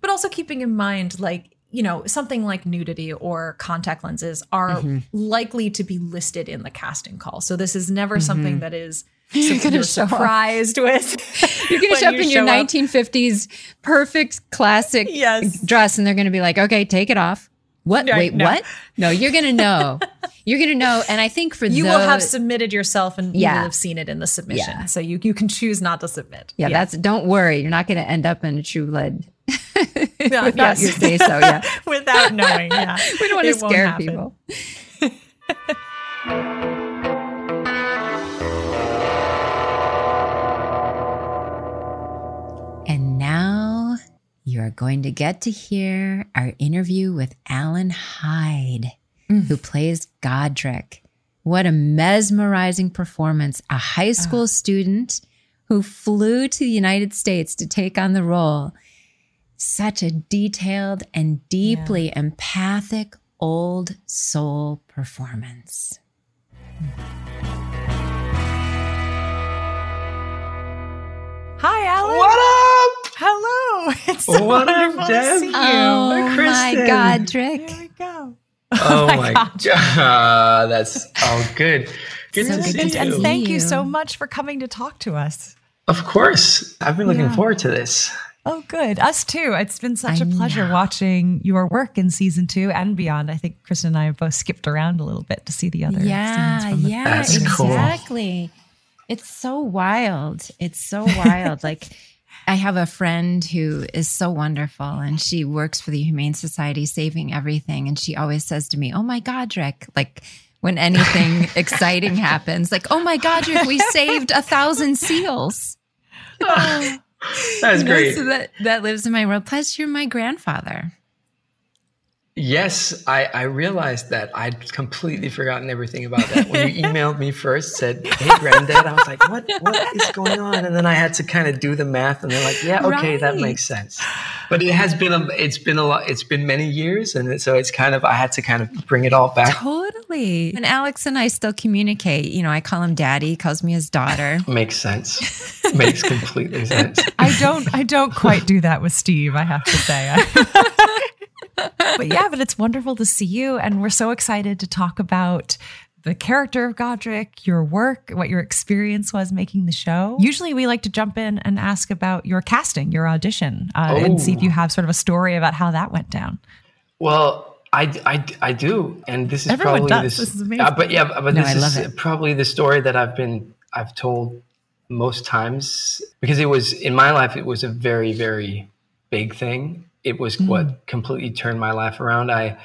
Speaker 1: But also keeping in mind, like, you know, something like nudity or contact lenses are
Speaker 2: Mm-hmm.
Speaker 1: likely to be listed in the casting call. So this is never something that is
Speaker 2: Mm-hmm. (laughs) You're gonna
Speaker 1: you're
Speaker 2: show up.
Speaker 1: surprised (laughs) with.
Speaker 2: You're going to show up
Speaker 1: you
Speaker 2: in your
Speaker 1: up.
Speaker 2: 1950s perfect classic
Speaker 1: Yes.
Speaker 2: dress and they're going to be like, okay, take it off. What?
Speaker 1: Right,
Speaker 2: Wait,
Speaker 1: no.
Speaker 2: what? No, you're going (laughs) to know. you're going to know. And I think for
Speaker 1: You
Speaker 2: those,
Speaker 1: will have submitted yourself and you
Speaker 2: Yeah.
Speaker 1: will have seen it in the submission.
Speaker 2: Yeah.
Speaker 1: So you, you can choose not to submit.
Speaker 2: yeah, that's, don't worry. You're not going to end up in a true lead (laughs)
Speaker 1: Yeah,
Speaker 2: without
Speaker 1: yes.
Speaker 2: your say so. Yeah. (laughs)
Speaker 1: Without knowing. Yeah. (laughs)
Speaker 2: We don't want to
Speaker 1: It won't
Speaker 2: scare
Speaker 1: happen.
Speaker 2: people. and now you are going to get to hear our interview with Allan Hyde, mm. who plays Godric. What a mesmerizing performance. A high school ah. student who flew to the United States to take on the role Such a detailed and deeply empathic old soul performance.
Speaker 1: Hi, Allan.
Speaker 9: What up?
Speaker 1: Hello. (laughs) It's so
Speaker 9: What up,
Speaker 1: wonderful to
Speaker 9: Deb?
Speaker 1: see oh you.
Speaker 2: Oh my God, Drick.
Speaker 1: Here we go. (laughs)
Speaker 9: Oh, oh,
Speaker 1: my
Speaker 9: my
Speaker 1: gosh.
Speaker 9: god, (laughs) ah, that's oh good. Good
Speaker 2: So
Speaker 9: to
Speaker 2: good
Speaker 9: see
Speaker 2: to
Speaker 9: you.
Speaker 1: and thank you.
Speaker 2: you.
Speaker 1: so much for coming to talk to us.
Speaker 9: Of course, I've been looking
Speaker 1: Yeah.
Speaker 9: forward to this.
Speaker 1: Oh, good. Us too. It's been such
Speaker 2: I
Speaker 1: a pleasure
Speaker 2: know.
Speaker 1: watching your work in season two and beyond. I think Kristin and I have both skipped around a little bit to see the other
Speaker 2: Yeah,
Speaker 1: scenes from the
Speaker 2: yeah,
Speaker 9: That's cool.
Speaker 2: exactly. It's so wild. It's so wild. like I have a friend who is so wonderful and she works for the Humane Society saving everything. And she always says to me, Oh my God, Rick, like when anything (laughs) exciting happens, like, oh my God, Rick, we saved a thousand seals. (laughs) (laughs) Oh, That's
Speaker 9: great.
Speaker 2: That, that lives in my world. Plus, you're my grandfather.
Speaker 9: Yes, I, I realized that I'd completely forgotten everything about that. When you (laughs) emailed me first, said, "Hey, granddad," I was like, "What? What is going on?" And then I had to kind of do the math, and they're like, "Yeah, okay, that makes sense." But it has been a, it's been a lot, it's been many years, and so it's kind of I had to kind of bring it all back.
Speaker 2: Totally. And Alex and I still communicate. You know, I call him daddy, he calls me his daughter. (laughs)
Speaker 9: Makes sense. (laughs) Makes completely sense.
Speaker 1: I don't I don't quite do that with Steve, I have to say. But yeah, but it's wonderful to see you and we're so excited to talk about the character of Godric, your work, what your experience was making the show. Usually we like to jump in and ask about your casting, your audition, uh, and see if
Speaker 9: Oh.
Speaker 1: you have sort of a story about how that went down.
Speaker 9: Well, I, I, I do, and this is
Speaker 1: Everyone
Speaker 9: probably
Speaker 1: does.
Speaker 9: this.
Speaker 1: This is amazing.
Speaker 9: uh, but yeah, but
Speaker 2: No,
Speaker 9: this is probably the story that I've been I've told most times because it was in my life. It was a very very big thing. It was
Speaker 2: Mm.
Speaker 9: what completely turned my life around. I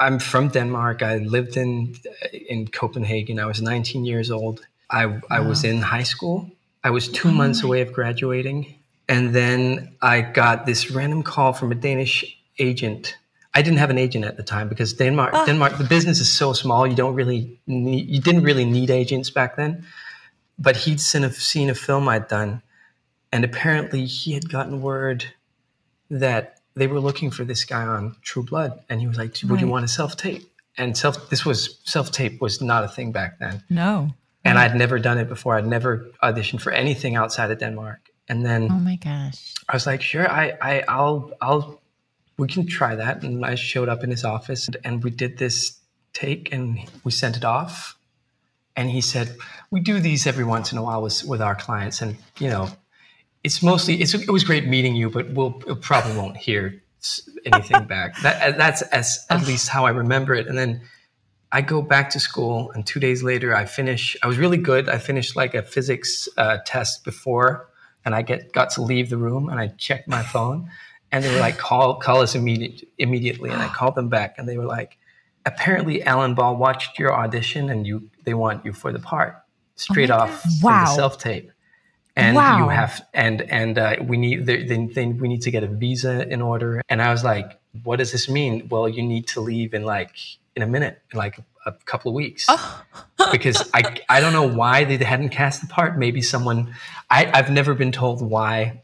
Speaker 9: I'm from Denmark. I lived in in Copenhagen. I was 19 years old. I I was in high school. I was two
Speaker 2: Oh
Speaker 9: months away of graduating, and then I got this random call from a Danish agent. I didn't have an agent at the time because Denmark, Denmark, the business is so small. You don't really need, you didn't really need agents back then. But he'd seen a, seen a film I'd done, and apparently he had gotten word that they were looking for this guy on True Blood, and he was like, "Would you want to self tape?" And self this was self tape was not a thing back then
Speaker 1: No.
Speaker 9: and I'd never done it before. I'd never auditioned for anything outside of Denmark. And then
Speaker 2: Oh my gosh.
Speaker 9: I was like, sure, I, I, I'll, I'll, we can try that. And I showed up in his office and, and we did this take and we sent it off. And he said, we do these every once in a while with, with our clients. And, you know, it's mostly, it's, it was great meeting you, but we'll, we'll probably won't hear anything back. (laughs) That, that's as, at least how I remember it. And then I go back to school, and two days later, I finish. I was really good. I finished like a physics uh, test before, and I get got to leave the room, and I checked my phone, and they were like, (laughs) "Call, call us immediate, immediately." And I (gasps) called them back, and they were like, "Apparently, Alan Ball watched your audition, and you they want you for the part straight off from the self tape." And
Speaker 1: Wow.
Speaker 9: you have, and and uh, we need, they, they, we need to get a visa in order. And I was like, "What does this mean?" Well, you need to leave in like in a minute, in like a couple of weeks, (laughs) because I I don't know why they hadn't cast the part. Maybe someone I I've never been told why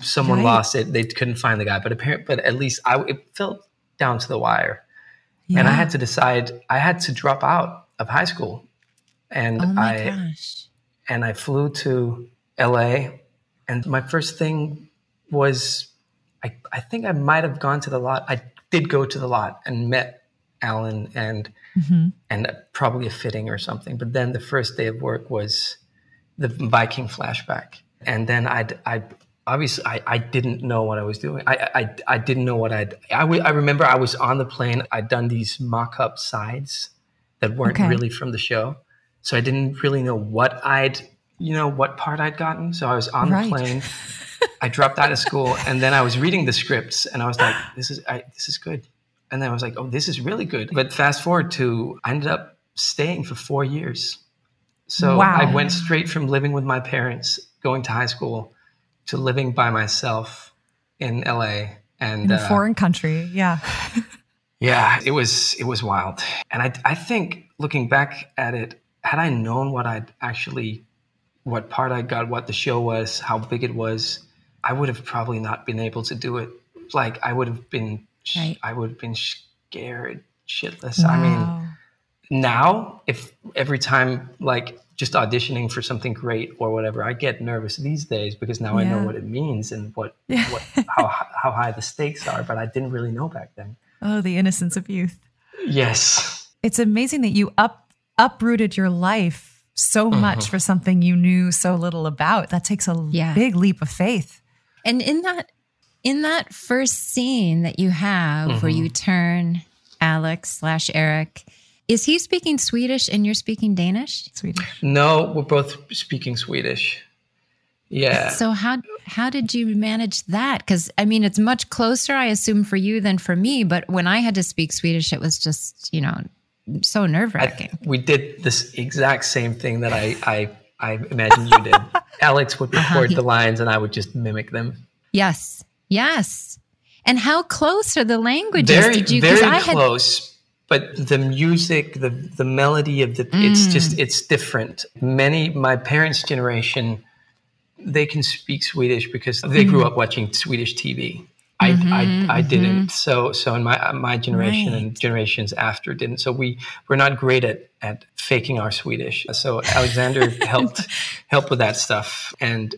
Speaker 9: someone
Speaker 1: Right.
Speaker 9: lost it. They couldn't find the guy, but apparently, but at least I it felt down to the wire, and I had to decide. I had to drop out of high school, and
Speaker 2: Oh
Speaker 9: I
Speaker 2: gosh.
Speaker 9: and I flew to LA. And my first thing was I, I think I might have gone to the lot. I did go to the lot and met Alan and mm-hmm. and probably a fitting or something. But then the first day of work was the Viking flashback. And then I I obviously I, I didn't know what I was doing. I I, I didn't know what I'd I, w- I remember I was on the plane. I'd done these mock-up sides that weren't
Speaker 1: Okay.
Speaker 9: really from the show. So I didn't really know what I'd you know what part I'd gotten. So I was on
Speaker 1: Right.
Speaker 9: the plane. (laughs) I dropped out of school and then I was reading the scripts and I was like, this is I, this is good. And then I was like, oh, this is really good. But fast forward to I ended up staying for four years. So
Speaker 1: Wow.
Speaker 9: I went straight from living with my parents, going to high school, to living by myself in LA. And
Speaker 1: In a
Speaker 9: uh,
Speaker 1: foreign country. Yeah. (laughs)
Speaker 9: yeah, it was it was wild. And I I think looking back at it, had I known what I'd actually what part I got, what the show was, how big it was, I would have probably not been able to do it like I would have been
Speaker 2: Right.
Speaker 9: I would have been scared shitless. I mean, now if every time like just auditioning for something great or whatever, I get nervous these days because now I know what it means and what, (laughs) what how how high the stakes are. But I didn't really know back then.
Speaker 1: oh, the innocence of youth.
Speaker 9: Yes.
Speaker 1: It's amazing that you up uprooted your life so mm-hmm. much for something you knew so little about. That takes a
Speaker 2: Yeah.
Speaker 1: big leap of faith.
Speaker 2: And in that in that first scene that you have where mm-hmm. you turn Alex slash Eric, is he speaking Swedish and you're speaking Danish?
Speaker 1: Swedish.
Speaker 9: No, we're both speaking Swedish. Yeah.
Speaker 2: So how how did you manage that? Because I mean, it's much closer, I assume, for you than for me. But when I had to speak Swedish, it was just you know so nerve wracking.
Speaker 9: we did this exact same thing that I I, I imagine you did. (laughs) Alex would
Speaker 2: Uh-huh.
Speaker 9: record the lines and I would just mimic them.
Speaker 2: Yes, yes. And how close are the languages?
Speaker 9: Very
Speaker 2: did you?
Speaker 9: very
Speaker 2: I had
Speaker 9: close. But the music, the the melody of the it's
Speaker 2: Mm.
Speaker 9: just it's different. Many my parents' generation, they can speak Swedish because they grew
Speaker 2: Mm.
Speaker 9: up watching Swedish TV. I, mm-hmm, I, I didn't. Mm-hmm. So so in my uh, my generation and generations after didn't. So we we're not great at at faking our Swedish. So Alexander (laughs) helped help with that stuff, and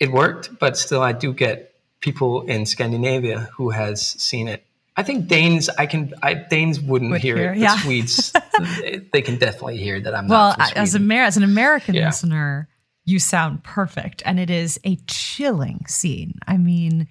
Speaker 9: it worked. But still, I do get people in Scandinavia who has seen it. I think Danes, I can, I, Danes wouldn't
Speaker 1: Would
Speaker 9: hear,
Speaker 1: hear,
Speaker 9: it.
Speaker 1: yeah.
Speaker 9: Swedes, (laughs) they, can definitely hear that I'm
Speaker 1: Well, as,
Speaker 9: Sweden.
Speaker 1: Amer- as an American
Speaker 9: Yeah.
Speaker 1: listener, you sound perfect. And it is a chilling scene. I mean,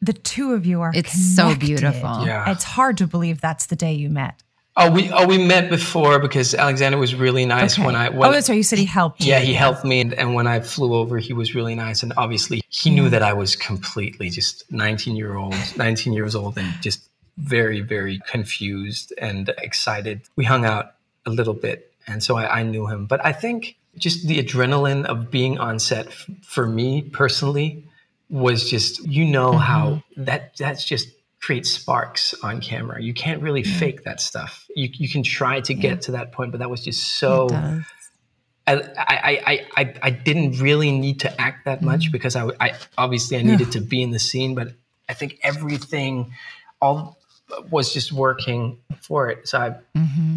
Speaker 1: the two of you are
Speaker 2: It's so beautiful.
Speaker 9: Yeah.
Speaker 1: It's hard to believe that's the day you met.
Speaker 9: Oh, we oh we met before because Alexander was really nice when I when
Speaker 1: oh, that's right. You said he helped. You.
Speaker 9: Yeah
Speaker 1: you.
Speaker 9: he helped me and, and when I flew over he was really nice and obviously he knew that I was completely just 19 year old 19 years old and just very very confused and excited. We hung out a little bit and so I, I knew him, but I think just the adrenaline of being on set f- for me personally was just you know how mm-hmm. that that's just creates sparks on camera. You can't really fake that stuff. You you can try to get to that point, but that was just so. I, I, I, I, I didn't really need to act that much mm-hmm. because I, I obviously I needed to be in the scene, but I think everything all was just working for it. So I, mm-hmm.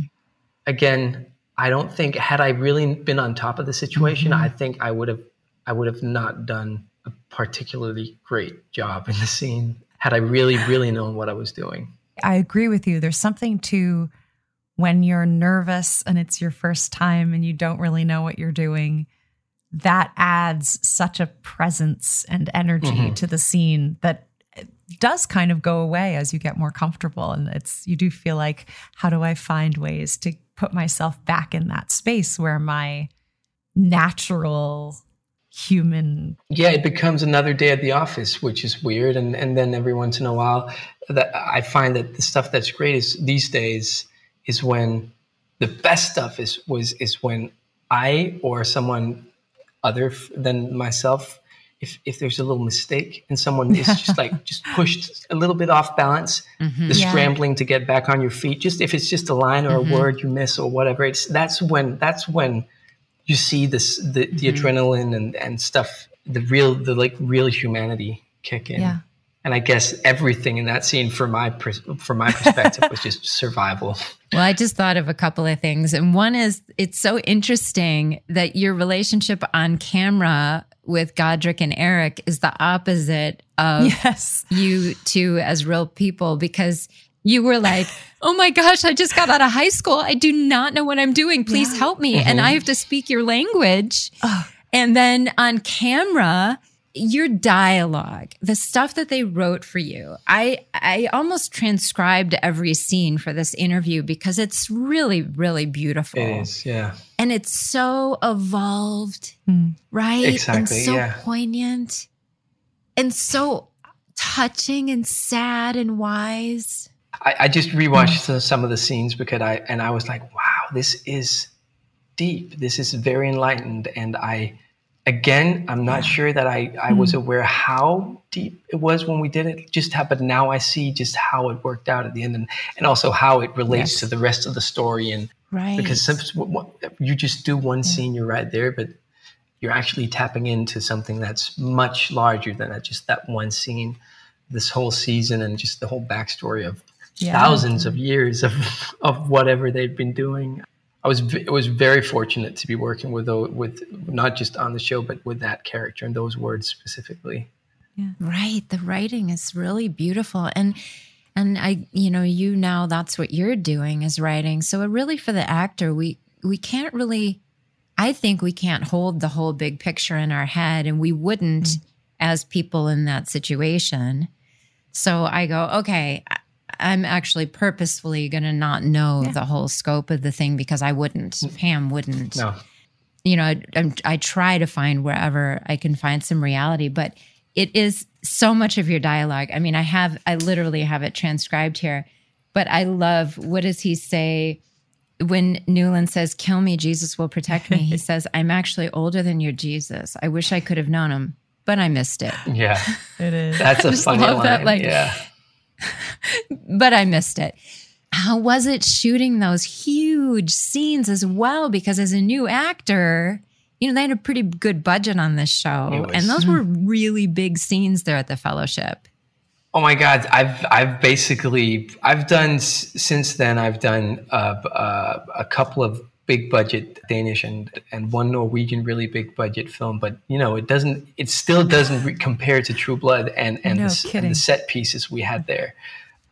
Speaker 9: again, I don't think had I really been on top of the situation, I think I would have I would have not done a particularly great job in the scene had I really really known what I was doing.
Speaker 1: I agree with you. There's something to when you're nervous and it's your first time and you don't really know what you're doing. That adds such a presence and energy mm-hmm. to the scene that does kind of go away as you get more comfortable. And it's, you do feel like, how do I find ways to put myself back in that space where my natural human
Speaker 9: yeah, it becomes another day at the office, which is weird. And and then every once in a while, that I find that the stuff that's great is these days is when the best stuff is was is when I or someone other f- than myself, if if there's a little mistake and someone is just like (laughs) just pushed a little bit off balance, mm-hmm. the
Speaker 1: Yeah.
Speaker 9: scrambling to get back on your feet, just if it's just a line or a mm-hmm. word you miss or whatever, it's that's when that's when you see this the, the mm-hmm. adrenaline and, and stuff the real the like real humanity kick in
Speaker 1: Yeah.
Speaker 9: and i guess everything in that scene from my pers- from my perspective was just (laughs) survival
Speaker 2: Well, I just thought of a couple of things. And one is it's so interesting that your relationship on camera with Godric and Eric is the opposite of (laughs)
Speaker 1: yes
Speaker 2: you two as real people because you were like, oh my gosh, I just got out of high school. I do not know what I'm doing. Please help me. And mm-hmm. I have to speak your language. And then on camera, your dialogue, the stuff that they wrote for you, I I almost transcribed every scene for this interview because it's really, really beautiful.
Speaker 9: it is yeah
Speaker 2: And it's so evolved, mm. right? and
Speaker 9: Exactly,
Speaker 2: so
Speaker 9: yeah.
Speaker 2: poignant and so touching and sad and wise.
Speaker 9: I, I just rewatched mm. the- some of the scenes because I and I was like, wow, this is deep. This is very enlightened. And I again, I'm not sure that I, I was mm. aware how deep it was when we did it. Just how, but now I see just how it worked out at the end, and and also how it relates to the rest of the story. And
Speaker 2: Right.
Speaker 9: because some, you just do one scene, you're right there, but you're actually tapping into something that's much larger than that, just that one scene. this whole season and just the whole backstory of
Speaker 1: Yeah.
Speaker 9: thousands of years of of whatever they'd been doing. I was v- I was very fortunate to be working with uh, with not just on the show but with that character and those words specifically. Yeah.
Speaker 2: Right. The writing is really beautiful. And and I, you know, you now that's what you're doing is writing. So uh, really for the actor, we we can't really I think we can't hold the whole big picture in our head and we wouldn't mm. as people in that situation. So I go, okay, I- I'm actually purposefully going to not know the whole scope of the thing because I wouldn't. Mm. Pam wouldn't
Speaker 9: No.
Speaker 2: you know, I, I'm, I try to find wherever I can find some reality, but it is so much of your dialogue. I mean, I have, I literally have it transcribed here, but I love what does he say when Newlin says, Kill me, Jesus will protect me? He (laughs) says, I'm actually older than your Jesus. I wish I could have known him, but I missed it.
Speaker 9: Yeah.
Speaker 1: It is.
Speaker 9: That's a (laughs) funny
Speaker 2: love
Speaker 9: line.
Speaker 2: that, like-
Speaker 9: yeah.
Speaker 2: But I missed it. How was it shooting those huge scenes as well? Because as a new actor, you know, they had a pretty good budget on this show.
Speaker 9: Was-
Speaker 2: And those were really big scenes there at the fellowship.
Speaker 9: Oh my God! I've I've basically I've done since then. I've done uh, uh, a couple of big budget Danish and and one Norwegian really big budget film, but you know it doesn't. It still doesn't re- compare to True Blood and and,
Speaker 1: No
Speaker 9: the, and the set pieces we had there.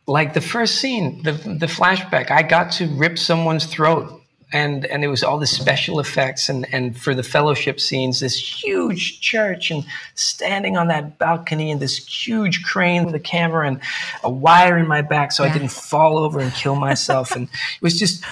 Speaker 9: Like the first scene, the the flashback, I got to rip someone's throat. And and it was all the special effects and and for the fellowship scenes, this huge church and standing on that balcony and this huge crane with a camera and a wire in my back so I didn't fall over and kill myself. and it was just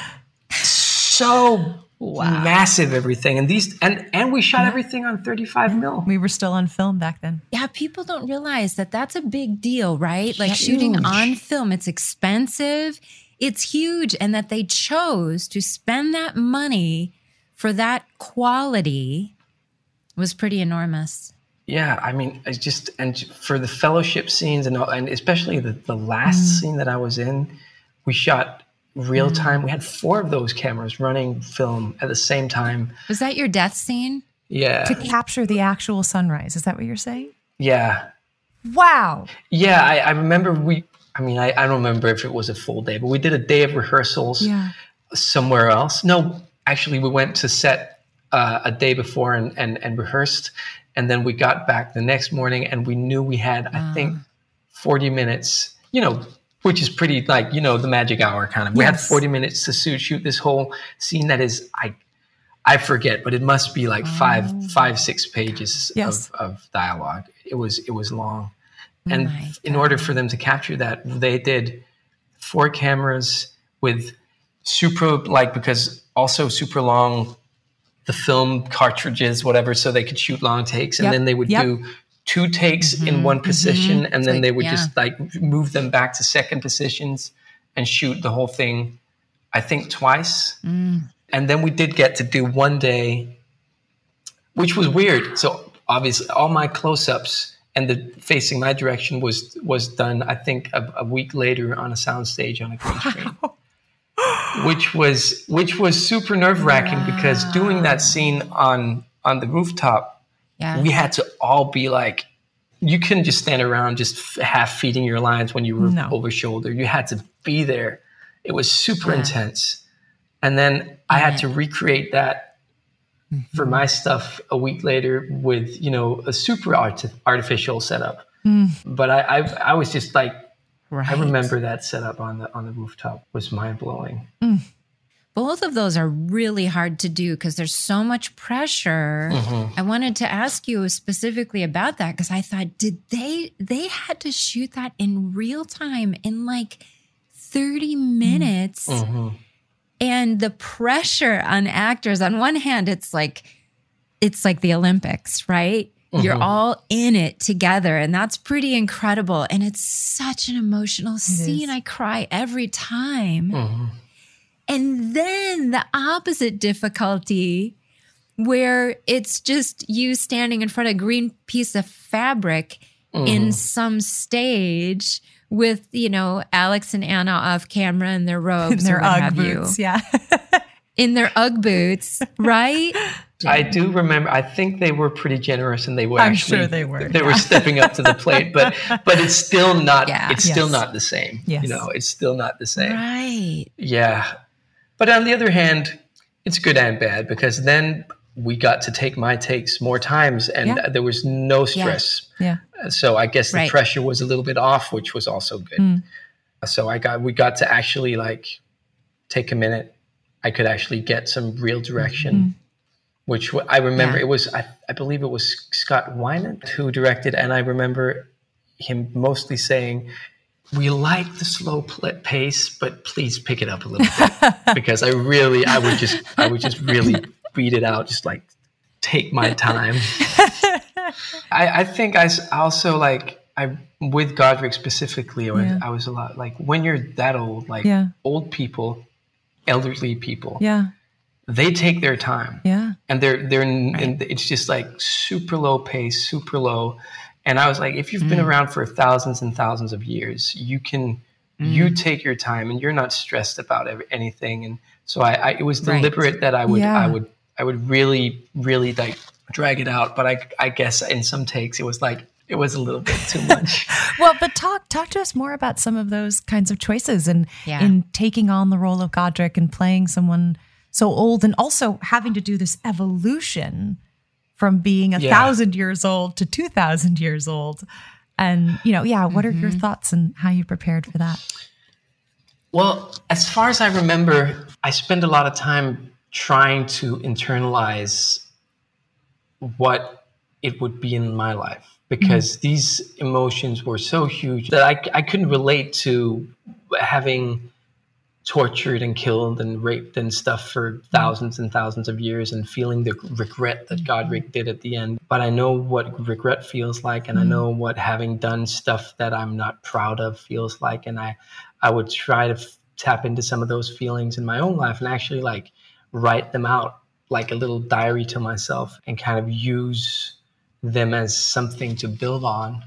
Speaker 9: so massive everything. And these and and we shot everything on 35 mil.
Speaker 1: We were still on film back then.
Speaker 2: Yeah, people don't realize that that's a big deal, right? Like shooting on film, it's expensive, it's huge. And that they chose to spend that money for that quality was pretty enormous.
Speaker 9: Yeah, I mean, it's just and for the fellowship scenes and all, and especially the the last mm. scene that I was in, we shot real time. We had four of those cameras running film at the same time.
Speaker 2: Was that your death scene?
Speaker 9: Yeah,
Speaker 1: To capture the actual sunrise. Is that what you're saying?
Speaker 9: yeah,
Speaker 1: Wow.
Speaker 9: yeah. I, I remember we. I mean, I, I don't remember if it was a full day, but we did a day of rehearsals
Speaker 1: Yeah.
Speaker 9: somewhere else. No, actually, we went to set uh, a day before and, and and rehearsed, and then we got back the next morning, and we knew we had, I think, forty minutes. You know, which is pretty like you know the magic hour kind of. We had forty minutes to shoot, shoot this whole scene that is I. I forget, but it must be like five, oh. five, six pages
Speaker 1: Yes.
Speaker 9: of, of dialogue. It was, it was long, and in order for them to capture that, they did four cameras with super like because also super long the film cartridges whatever so they could shoot long takes and
Speaker 1: Yep,
Speaker 9: then they would
Speaker 1: yep.
Speaker 9: do two takes in mm-hmm. one mm-hmm. position and then
Speaker 2: like-
Speaker 9: they would
Speaker 2: yeah.
Speaker 9: just like move them back to second positions and shoot the whole thing i think twice. Mm. And then we did get to do one day which was weird. So obviously all my close-ups and the facing my direction was was done i think a, a week later on a soundstage on a green screen. Which was which was super nerve-wracking because doing that scene on on the rooftop
Speaker 2: Yeah.
Speaker 9: we had to all be like you couldn't just stand around just f- half feeding your lines when you were
Speaker 1: No.
Speaker 9: over shoulder you had to be there it was super intense and then i had to recreate that
Speaker 1: Mm-hmm.
Speaker 9: for my stuff a week later with you know a super art- artificial setup
Speaker 1: Mm.
Speaker 9: but I, I i was just like
Speaker 2: right.
Speaker 9: i remember that setup on the on the rooftop was mind-blowing
Speaker 2: Both of those are really hard to do because there's so much pressure. Mm-hmm. I wanted to ask you specifically about that because I thought, did they they had to shoot that in real time in like 30 minutes? Mm-hmm. Mm-hmm. And the pressure on actors, on one hand, it's like it's like the Olympics, right? You're all in it together, and that's pretty incredible. And it's such an emotional scene. I cry every time. And then the opposite difficulty, where it's just you standing in front of a green piece of fabric in mm-hmm. some stage with, you know, Alex and Anna off camera in their robes
Speaker 1: In their
Speaker 2: or what
Speaker 1: Ugg
Speaker 2: have you
Speaker 1: boots. Yeah. (laughs)
Speaker 2: in their Ugg boots, right?
Speaker 9: I do remember. I think they were pretty generous, and they were.
Speaker 1: I'm
Speaker 9: actually,
Speaker 1: sure they were,
Speaker 9: They were stepping up to the plate, but (laughs) but it's still not.
Speaker 2: Yeah.
Speaker 9: It's still not the same.
Speaker 1: Yes.
Speaker 9: You know, it's still not the same.
Speaker 2: Right.
Speaker 9: Yeah. But on the other hand, it's good and bad because then we got to take my takes more times, and
Speaker 1: Yeah.
Speaker 9: there was no stress.
Speaker 1: Yeah. yeah.
Speaker 9: So I guess the
Speaker 2: Right.
Speaker 9: pressure was a little bit off, which was also good.
Speaker 1: Mm.
Speaker 9: So I got we got to actually like take a minute. I could actually get some real direction,
Speaker 1: Mm-hmm.
Speaker 9: which I remember
Speaker 2: Yeah.
Speaker 9: it was I, I believe it was Scott Winant who directed, and I remember him mostly saying. We like the slow pace, but please pick it up a little bit (laughs) because I really, I would just, I would just really beat it out, just like take my time. (laughs) I, I think I also like I with Godric specifically, or
Speaker 1: Yeah.
Speaker 9: I was a lot like when you're that old, like
Speaker 1: Yeah.
Speaker 9: old people, elderly people,
Speaker 1: Yeah.
Speaker 9: they take their time,
Speaker 1: Yeah.
Speaker 9: and they're they're n and it's just like super low pace, super low. And I was like, if you've been
Speaker 1: Mm.
Speaker 9: around for thousands and thousands of years, you can
Speaker 1: Mm.
Speaker 9: you take your time, and you're not stressed about ev- anything. And so I, I it was
Speaker 2: Right.
Speaker 9: deliberate that I would
Speaker 1: Yeah.
Speaker 9: I would I would really really like drag it out. But I I guess in some takes it was like it was a little bit too (laughs) much.
Speaker 1: Well, but talk talk to us more about some of those kinds of choices and
Speaker 2: Yeah.
Speaker 1: in taking on the role of Godric and playing someone so old and also having to do this evolution from being a
Speaker 9: Yeah.
Speaker 1: thousand years old to two thousand years old. And you know, yeah, what are your mm-hmm. thoughts and how you prepared for that?
Speaker 9: Well, as far as I remember, I spent a lot of time trying to internalize what it would be in my life because mm-hmm. these emotions were so huge that I, I couldn't relate to having tortured and killed and raped and stuff for mm. thousands and thousands of years and feeling the regret that Godric mm-hmm. did at the end. But I know what regret feels like and I mm-hmm. know what having done stuff that I'm not proud of feels like. And I I would try to f- tap into some of those feelings in my own life and actually like write them out like a little diary to myself and kind of use them as something to build on.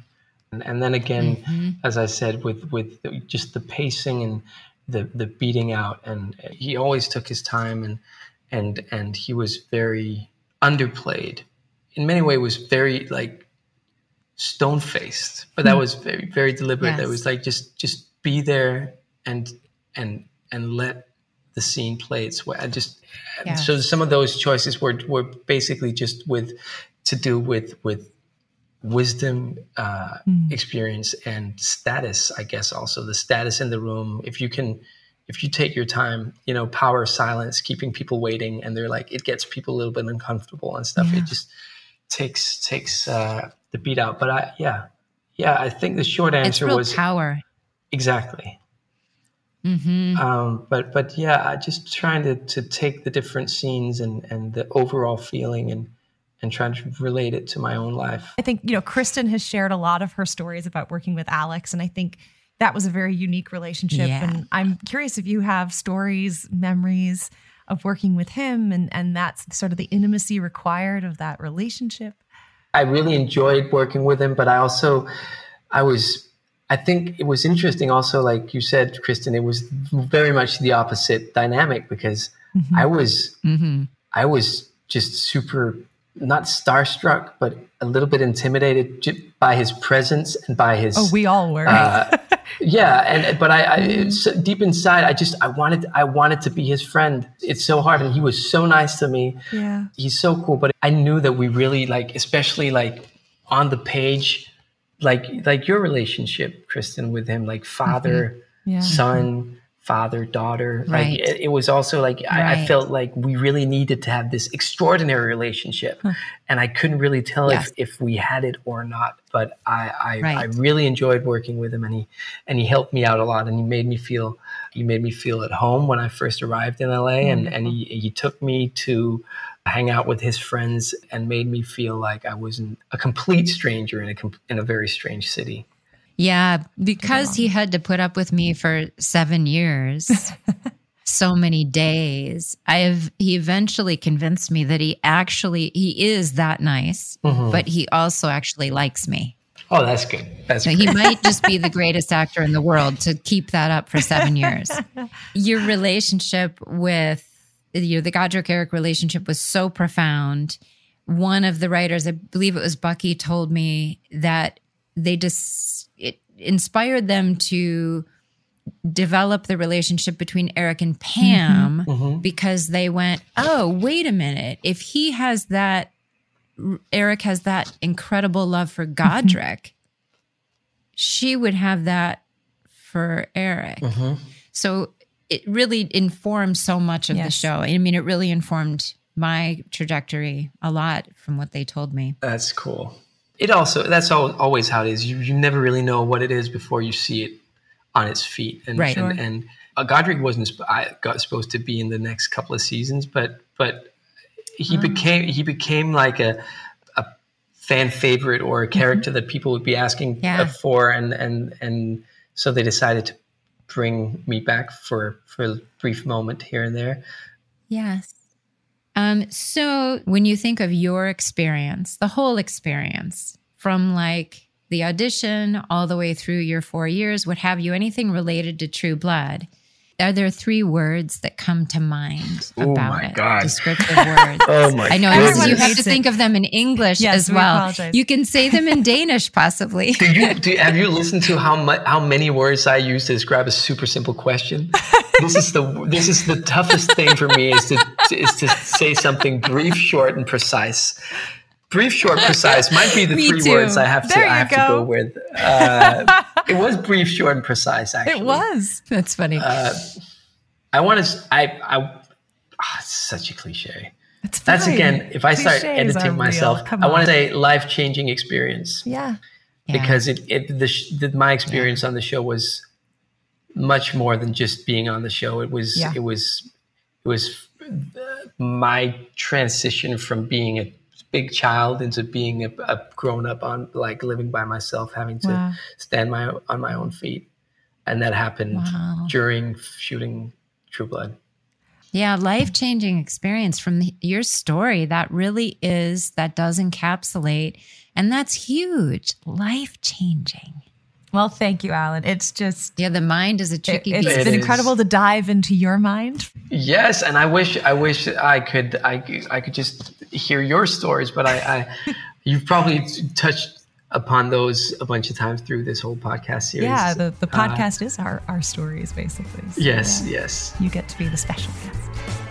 Speaker 9: And, and then again, mm-hmm. as I said, with with just the pacing and the the beating out, and he always took his time, and and and he was very underplayed. In many ways, was very like stone faced, but that hmm. was very very deliberate. That was like just just be there and and and let the scene play its way. I just
Speaker 2: Yes.
Speaker 9: so some of those choices were were basically just with to do with with wisdom, uh, experience, and status. I guess also the status in the room. If you can, if you take your time, you know, power silence, keeping people waiting, and they're like, it gets people a little bit uncomfortable and stuff.
Speaker 1: Yeah.
Speaker 9: It just takes takes uh, the beat out. But I, yeah, yeah, I think the short answer was
Speaker 2: power.
Speaker 9: exactly.
Speaker 2: hmm
Speaker 9: Um, but but yeah, I just trying to to take the different scenes and and the overall feeling and and trying to relate it to my own life.
Speaker 1: I think, you know, Kristin has shared a lot of her stories about working with Alex. And I think that was a very unique relationship.
Speaker 2: Yeah.
Speaker 1: And I'm curious if you have stories, memories of working with him and, and that's sort of the intimacy required of that relationship.
Speaker 9: I really enjoyed working with him, but I also, I was, I think it was interesting also, like you said, Kristin, it was very much the opposite dynamic because I was,
Speaker 2: hmm
Speaker 9: I was just super, not starstruck, but a little bit intimidated by his presence and by his.
Speaker 1: Oh, we all were.
Speaker 9: uh, (laughs) yeah, and but I, I it's, deep inside, I just I wanted I wanted to be his friend. It's so hard, and he was so nice to me.
Speaker 1: yeah.
Speaker 9: He's so cool, but I knew that we really like, especially like on the page, like like your relationship, Kristin, with him, like father,
Speaker 1: Yeah.
Speaker 9: son, father, daughter. Like
Speaker 2: Right.
Speaker 9: it, it was also like I, I felt like we really needed to have this extraordinary relationship, and I couldn't really tell
Speaker 2: Yes.
Speaker 9: if if we had it or not. But I I,
Speaker 2: Right.
Speaker 9: I really enjoyed working with him, and he and he helped me out a lot, and he made me feel he made me feel at home when I first arrived in LA, and and he he took me to hang out with his friends and made me feel like I wasn't a complete stranger in a com- in a very strange city.
Speaker 2: Yeah, because he had to put up with me for seven years, (laughs) so many days. I have he eventually convinced me that he actually he is that nice, mm-hmm. but he also actually likes me.
Speaker 9: Oh, that's good. That's
Speaker 2: So he might just be the (laughs) greatest actor in the world to keep that up for seven years. (laughs) Your relationship with you know the Godric Eric relationship was so profound. One of the writers, I believe it was Bucky, told me that they just inspired them to develop the relationship between Eric and Pam
Speaker 9: Mhm.
Speaker 2: because they went, "Oh, wait a minute. If he has that Eric has that incredible love for Godric, she would have that for Eric."
Speaker 9: Mhm.
Speaker 2: So it really informed so much of the show. I mean, it really informed my trajectory a lot from what they told me.
Speaker 9: That's cool. It also that's al- always how it is. You you never really know what it is before you see it on its feet. And
Speaker 2: Right.
Speaker 9: and,
Speaker 2: Sure.
Speaker 9: and uh, Godric wasn't sp- I got supposed to be in the next couple of seasons, but but he
Speaker 2: Oh.
Speaker 9: became he became like a a fan favorite or a character that people would be asking
Speaker 2: Mm-hmm. Yeah.
Speaker 9: uh, for, and and and so they decided to bring me back for for a brief moment here and there.
Speaker 2: Yes. Um, so when you think of your experience, the whole experience from like the audition all the way through your four years, what have you, anything related to True Blood, are there three words that come to mind
Speaker 9: Oh
Speaker 2: about
Speaker 9: my
Speaker 2: it?
Speaker 9: God.
Speaker 2: Descriptive (laughs) words.
Speaker 9: Oh my
Speaker 2: I know
Speaker 9: goodness.
Speaker 2: you have to think of them in English
Speaker 1: Yes,
Speaker 2: as
Speaker 1: we
Speaker 2: well.
Speaker 1: apologize.
Speaker 2: You can say them in Danish, possibly.
Speaker 9: Do you do, have you listened to how much how many words I use to describe a super simple question? (laughs) This is the this is the toughest thing for me is to is to say something brief, short, and precise. Brief, short, precise might be the
Speaker 1: Me
Speaker 9: three
Speaker 1: too.
Speaker 9: words I have to I have to
Speaker 1: go.
Speaker 9: go with. (laughs) Uh, it was brief, short, and precise. Actually,
Speaker 1: It was.
Speaker 2: That's funny.
Speaker 9: Uh, I want to. I. I. it's such a cliche. That's
Speaker 1: fine.
Speaker 9: again. If I start
Speaker 1: Cliches are
Speaker 9: editing myself, I want to say life changing experience
Speaker 1: Yeah.
Speaker 2: Yeah.
Speaker 9: because it, it the, the my experience on the show was much more than just being on the show. It was
Speaker 1: Yeah.
Speaker 9: it was it was uh, my transition from being a big child into being a, a grown up on like living by myself, having to
Speaker 1: Wow.
Speaker 9: stand my on my own feet, and that happened
Speaker 2: Wow.
Speaker 9: during shooting True Blood.
Speaker 2: Yeah, life changing experience from the, your story. That really is, that does encapsulate. And that's huge. Life changing.
Speaker 1: Well, thank you, Allan. It's just
Speaker 2: Yeah, the mind is a
Speaker 1: it,
Speaker 2: tricky
Speaker 1: has
Speaker 2: beast.
Speaker 9: It
Speaker 1: been
Speaker 9: is.
Speaker 1: incredible to dive into your mind.
Speaker 9: Yes, and I wish I wish I could I, could- I could just hear your stories, but I, I you've probably touched upon those a bunch of times through this whole podcast series.
Speaker 1: Yeah, the, the
Speaker 9: Uh,
Speaker 1: podcast is our, our stories, basically. So,
Speaker 9: yes,
Speaker 1: yeah,
Speaker 9: yes.
Speaker 1: You get to be the special guest.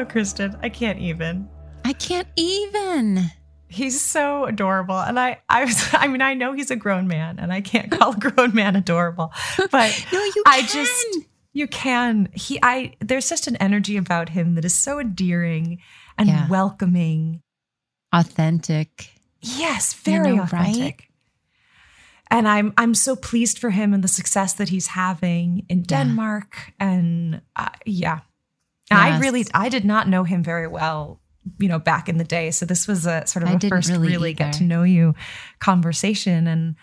Speaker 1: Oh, Kristin, I can't even.
Speaker 2: I can't even.
Speaker 1: He's so adorable. And I, I was, (laughs) I mean, I know he's a grown man and I can't (laughs) call a grown man adorable, but (laughs)
Speaker 2: No, you
Speaker 1: I
Speaker 2: can.
Speaker 1: just, you can. He, I, there's just an energy about him that is so endearing and
Speaker 2: Yeah.
Speaker 1: welcoming.
Speaker 2: Authentic.
Speaker 1: Yes, very
Speaker 2: know,
Speaker 1: authentic.
Speaker 2: right?
Speaker 1: And I'm I'm so pleased for him and the success that he's having in
Speaker 2: Yeah.
Speaker 1: Denmark. And uh, yeah, I really I did not know him very well, you know, back in the day. So this was a sort of
Speaker 2: I
Speaker 1: a first
Speaker 2: really
Speaker 1: really, get to know you conversation. And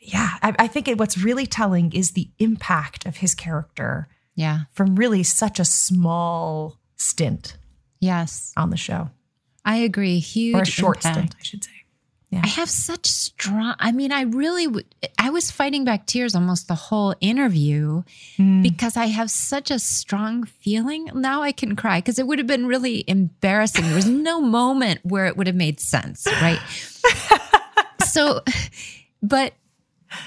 Speaker 1: yeah, I, I think it, what's really telling is the impact of his character
Speaker 2: Yeah.
Speaker 1: from really such a small stint
Speaker 2: Yes.
Speaker 1: on the show,
Speaker 2: I agree. Huge
Speaker 1: or a short
Speaker 2: impact.
Speaker 1: stint, I should say.
Speaker 2: I have such strong. I mean, I really would. I was fighting back tears almost the whole interview
Speaker 1: Mm.
Speaker 2: because I have such a strong feeling. Now I can cry because it would have been really embarrassing. There was no moment where it would have made sense, right? (laughs) so, but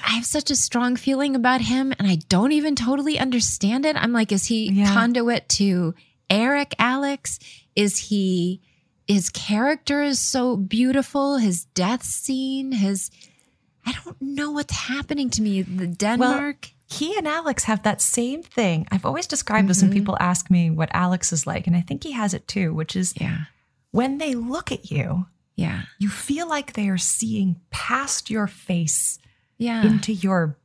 Speaker 2: I have such a strong feeling about him and I don't even totally understand it. I'm like, is he
Speaker 1: Yeah.
Speaker 2: conduit to Eric Alex? Is he his character is so beautiful, his death scene, his I don't know what's happening to me. The Denmark.
Speaker 1: he and Alex have that same thing. I've always described this when mm-hmm. people ask me what Alex is like, and I think he has it too, which is
Speaker 2: yeah.
Speaker 1: when they look at you,
Speaker 2: Yeah.
Speaker 1: you feel like they are seeing past your face
Speaker 2: Yeah.
Speaker 1: into your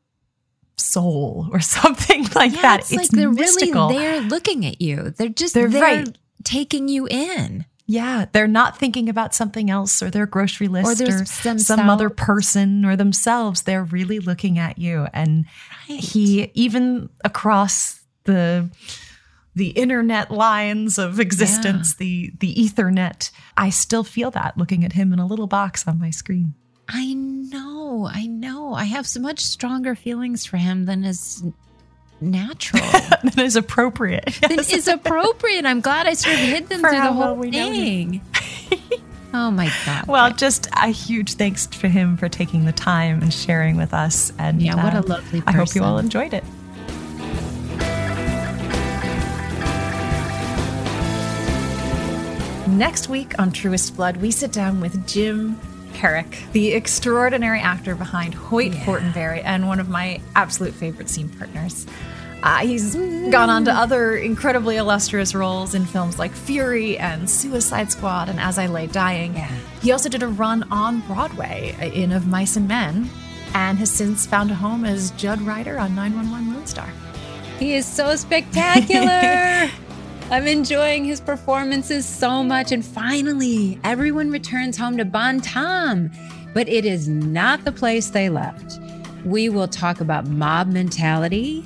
Speaker 1: soul or (laughs) something like
Speaker 2: yeah,
Speaker 1: that.
Speaker 2: It's,
Speaker 1: It's,
Speaker 2: like they're
Speaker 1: mystical.
Speaker 2: really there looking at you. They're just
Speaker 1: They're
Speaker 2: they're
Speaker 1: right.
Speaker 2: taking you in.
Speaker 1: Yeah, they're not thinking about something else or their grocery list or,
Speaker 2: their-
Speaker 1: some other person or themselves. They're really looking at you. And he, even across the the internet lines of existence, the the ethernet, I still feel that looking at him in a little box on my screen.
Speaker 2: I know. know. I know. I have so much stronger feelings for him than is natural. (laughs)
Speaker 1: that is appropriate.
Speaker 2: than is (laughs) appropriate. I'm glad I sort of hid them
Speaker 1: For
Speaker 2: through the
Speaker 1: well
Speaker 2: whole
Speaker 1: we
Speaker 2: thing. (laughs) oh my god.
Speaker 1: Well, just a huge thanks for him for taking the time and sharing with us. And
Speaker 2: Yeah, what a
Speaker 1: uh,
Speaker 2: lovely
Speaker 1: I hope you all enjoyed it. Next week on Truest Blood, we sit down with Jim Parrack, the extraordinary actor behind Hoyt Fortenberry and one of my absolute favorite scene partners. Uh, he's gone on to other incredibly illustrious roles in films like Fury and Suicide Squad and As I Lay Dying. He also did a run on Broadway in Of Mice and Men and has since found a home as Judd Ryder on 911 Lone Star.
Speaker 2: He is so spectacular. (laughs) I'm enjoying his performances so much. And finally, everyone returns home to Bon Temps, but it is not the place they left. We will talk about mob mentality,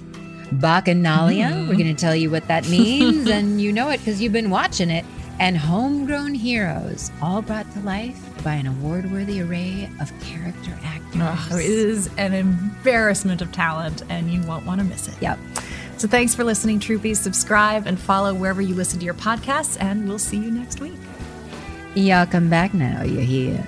Speaker 2: bacchanalia. Mm-hmm. We're going to tell you what that (laughs) means, and you know it because you've been watching it. And homegrown heroes, all brought to life by an award worthy array of character actors.
Speaker 1: Oh, it is an embarrassment of talent, and you won't want to miss it.
Speaker 2: Yep.
Speaker 1: So thanks for listening, Troopies. Subscribe and follow wherever you listen to your podcasts, and we'll see you next week.
Speaker 2: Y'all come back now, you hear?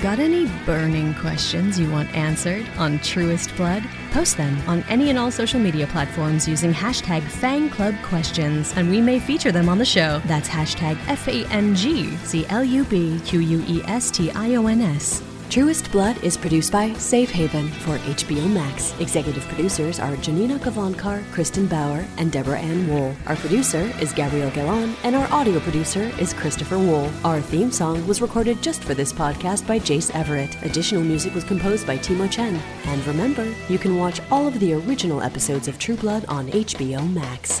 Speaker 10: Got any burning questions you want answered on Truest Blood? Post them on any and all social media platforms using hashtag FangClubQuestions, and we may feature them on the show. That's hashtag F A N G C L U B Q U E S T I O N S.
Speaker 11: Truest Blood is produced by Safe Haven for HBO Max. Executive producers are Janina Gavankar, Kristin Bauer, and Deborah Ann Woll. Our producer is Gabrielle Gallan, and our audio producer is Christopher Wool. Our theme song was recorded just for this podcast by Jace Everett. Additional music was composed by Timo Chen. And remember, you can watch all of the original episodes of True Blood on HBO Max.